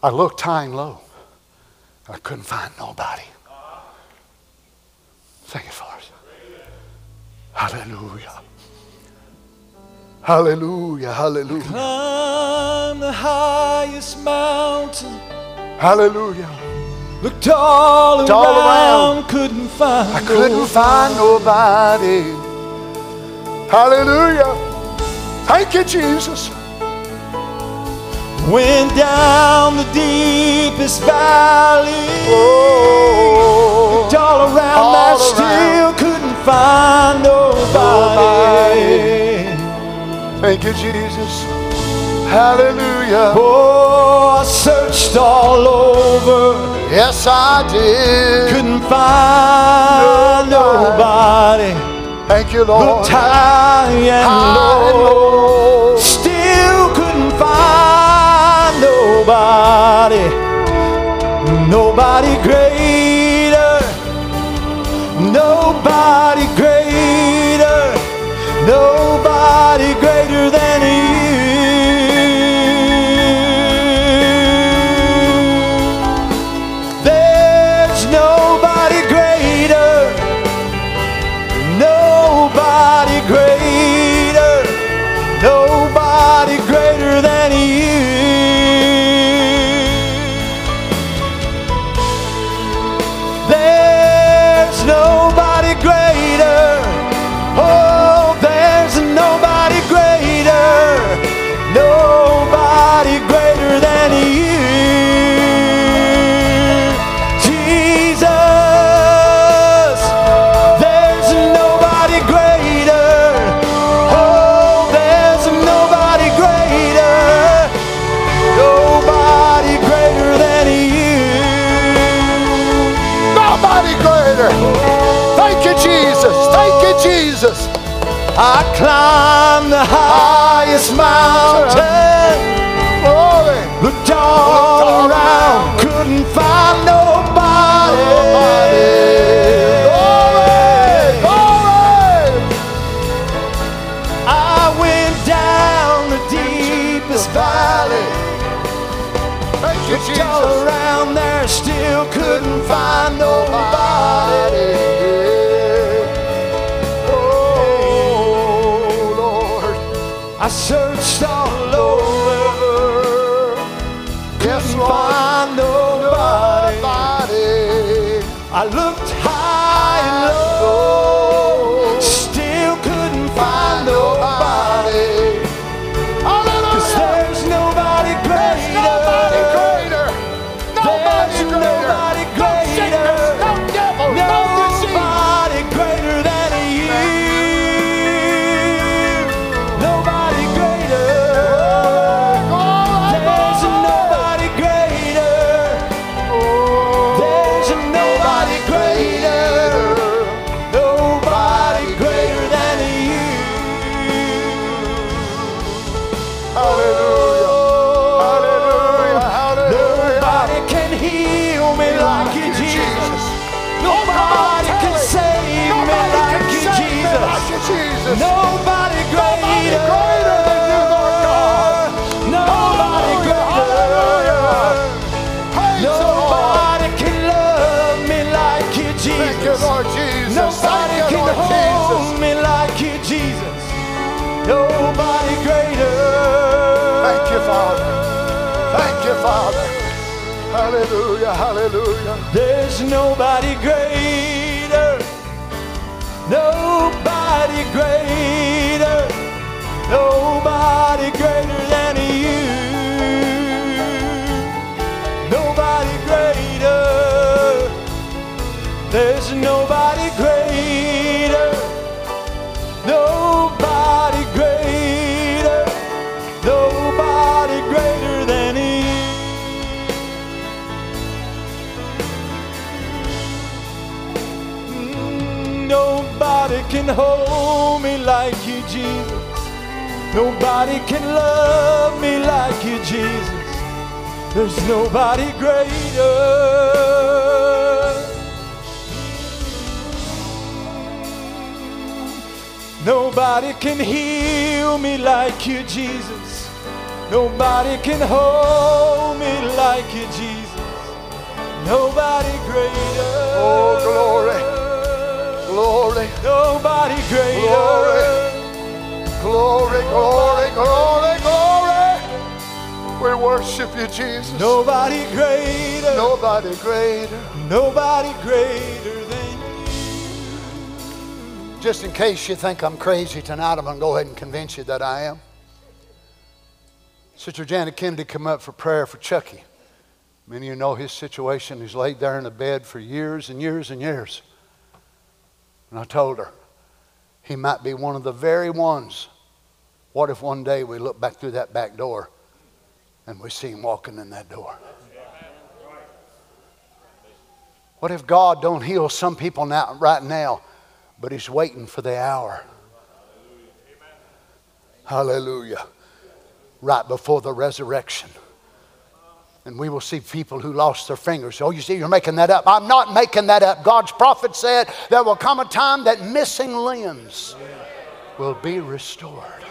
I looked high and low. I couldn't find nobody. Thank you it. Hallelujah. Hallelujah. Hallelujah. Climb the highest mountain. Hallelujah. Looked all, Looked all around, around. couldn't find. I couldn't nobody. find nobody. Hallelujah. Thank you, Jesus. Went down the deepest valley. Oh, Looked all around, all I around. still couldn't find nobody. Thank you, Jesus. Hallelujah. Oh, I searched all over, Yes, I did. couldn't find Nobody. nobody. Thank you, Lord. Looked high and High low, still couldn't find nobody. Nobody greater, nobody greater, nobody greater I climb the highest mountain. Hallelujah, hallelujah. There's nobody greater. Nobody greater. Nobody greater than you. Nobody greater. There's nobody can hold me like you, Jesus. Nobody can love me like you, Jesus. There's nobody greater. Nobody can heal me like you, Jesus. Nobody can hold me like you, Jesus. Nobody greater. Oh, glory. Glory, Nobody greater. glory, glory, glory, glory. We worship you, Jesus. Nobody greater. Nobody greater. Nobody greater than you. Just in case you think I'm crazy tonight, I'm going to go ahead and convince you that I am. Sister Janet Kennedy come up for prayer for Chucky. Many of you know his situation. He's laid there in a bed for years and years and years. And I told her, he might be one of the very ones. What if one day we look back through that back door and we see him walking in that door? What if God don't heal some people now, right now, but He's waiting for the hour? Hallelujah. Right before the resurrection. And we will see people who lost their fingers. Oh, you see, you're making that up. I'm not making that up. God's prophet said there will come a time that missing limbs will be restored.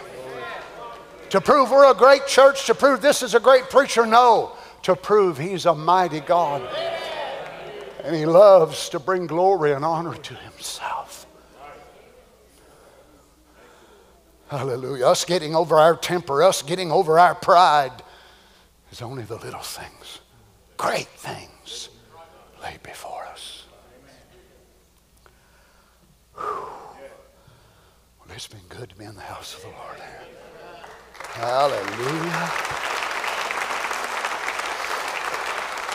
To prove we're a great church, to prove this is a great preacher, no. To prove He's a mighty God. And He loves to bring glory and honor to Himself. Hallelujah. Us getting over our temper, us getting over our pride is only the little things. Great things lay before us. Whew. Well, it's been good to be in the house of the Lord here. Hallelujah.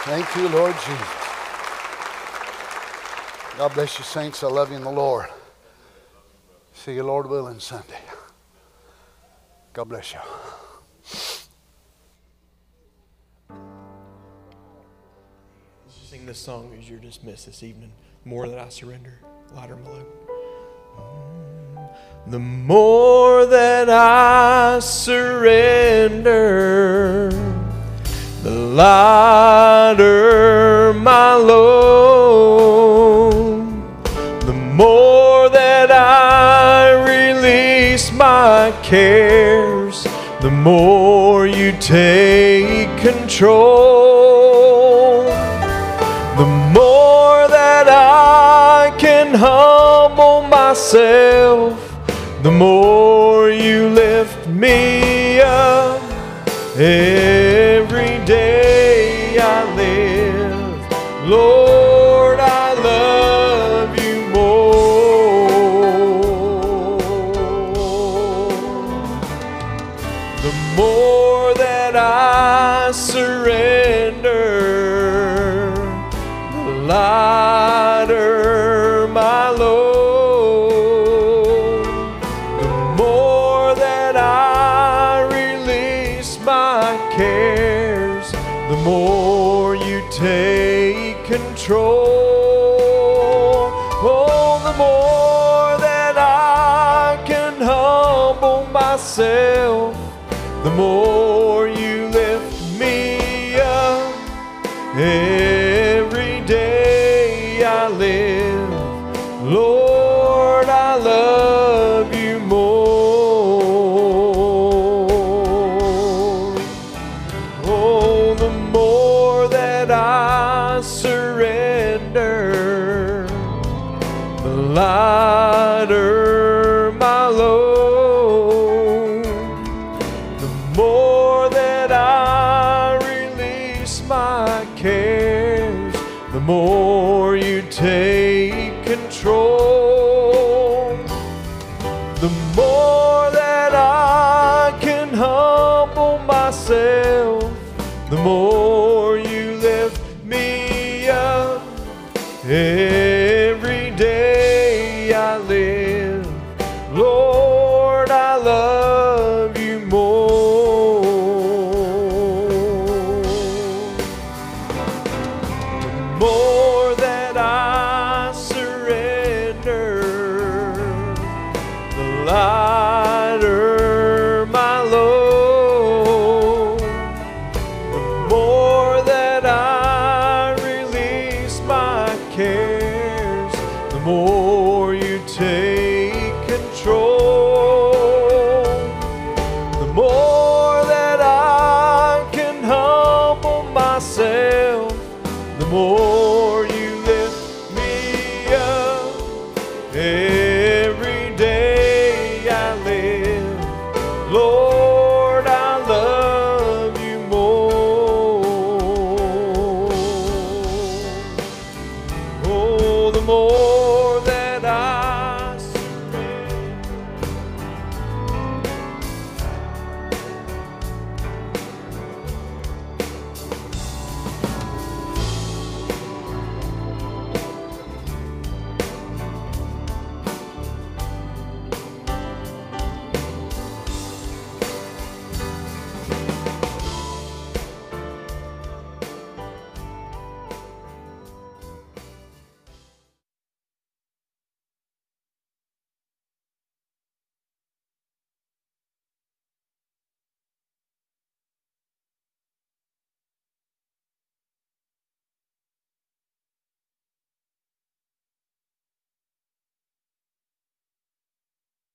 Thank you, Lord Jesus. God bless you, saints. I love you in the Lord. See you, Lord willing, Sunday. God bless you. Sing this song as you're dismissed this evening. More that I surrender. Louder, Malone. Mm. The more that I surrender, the lighter my load. The more that I release my cares, the more you take control. Myself, the more you lift me up. Every the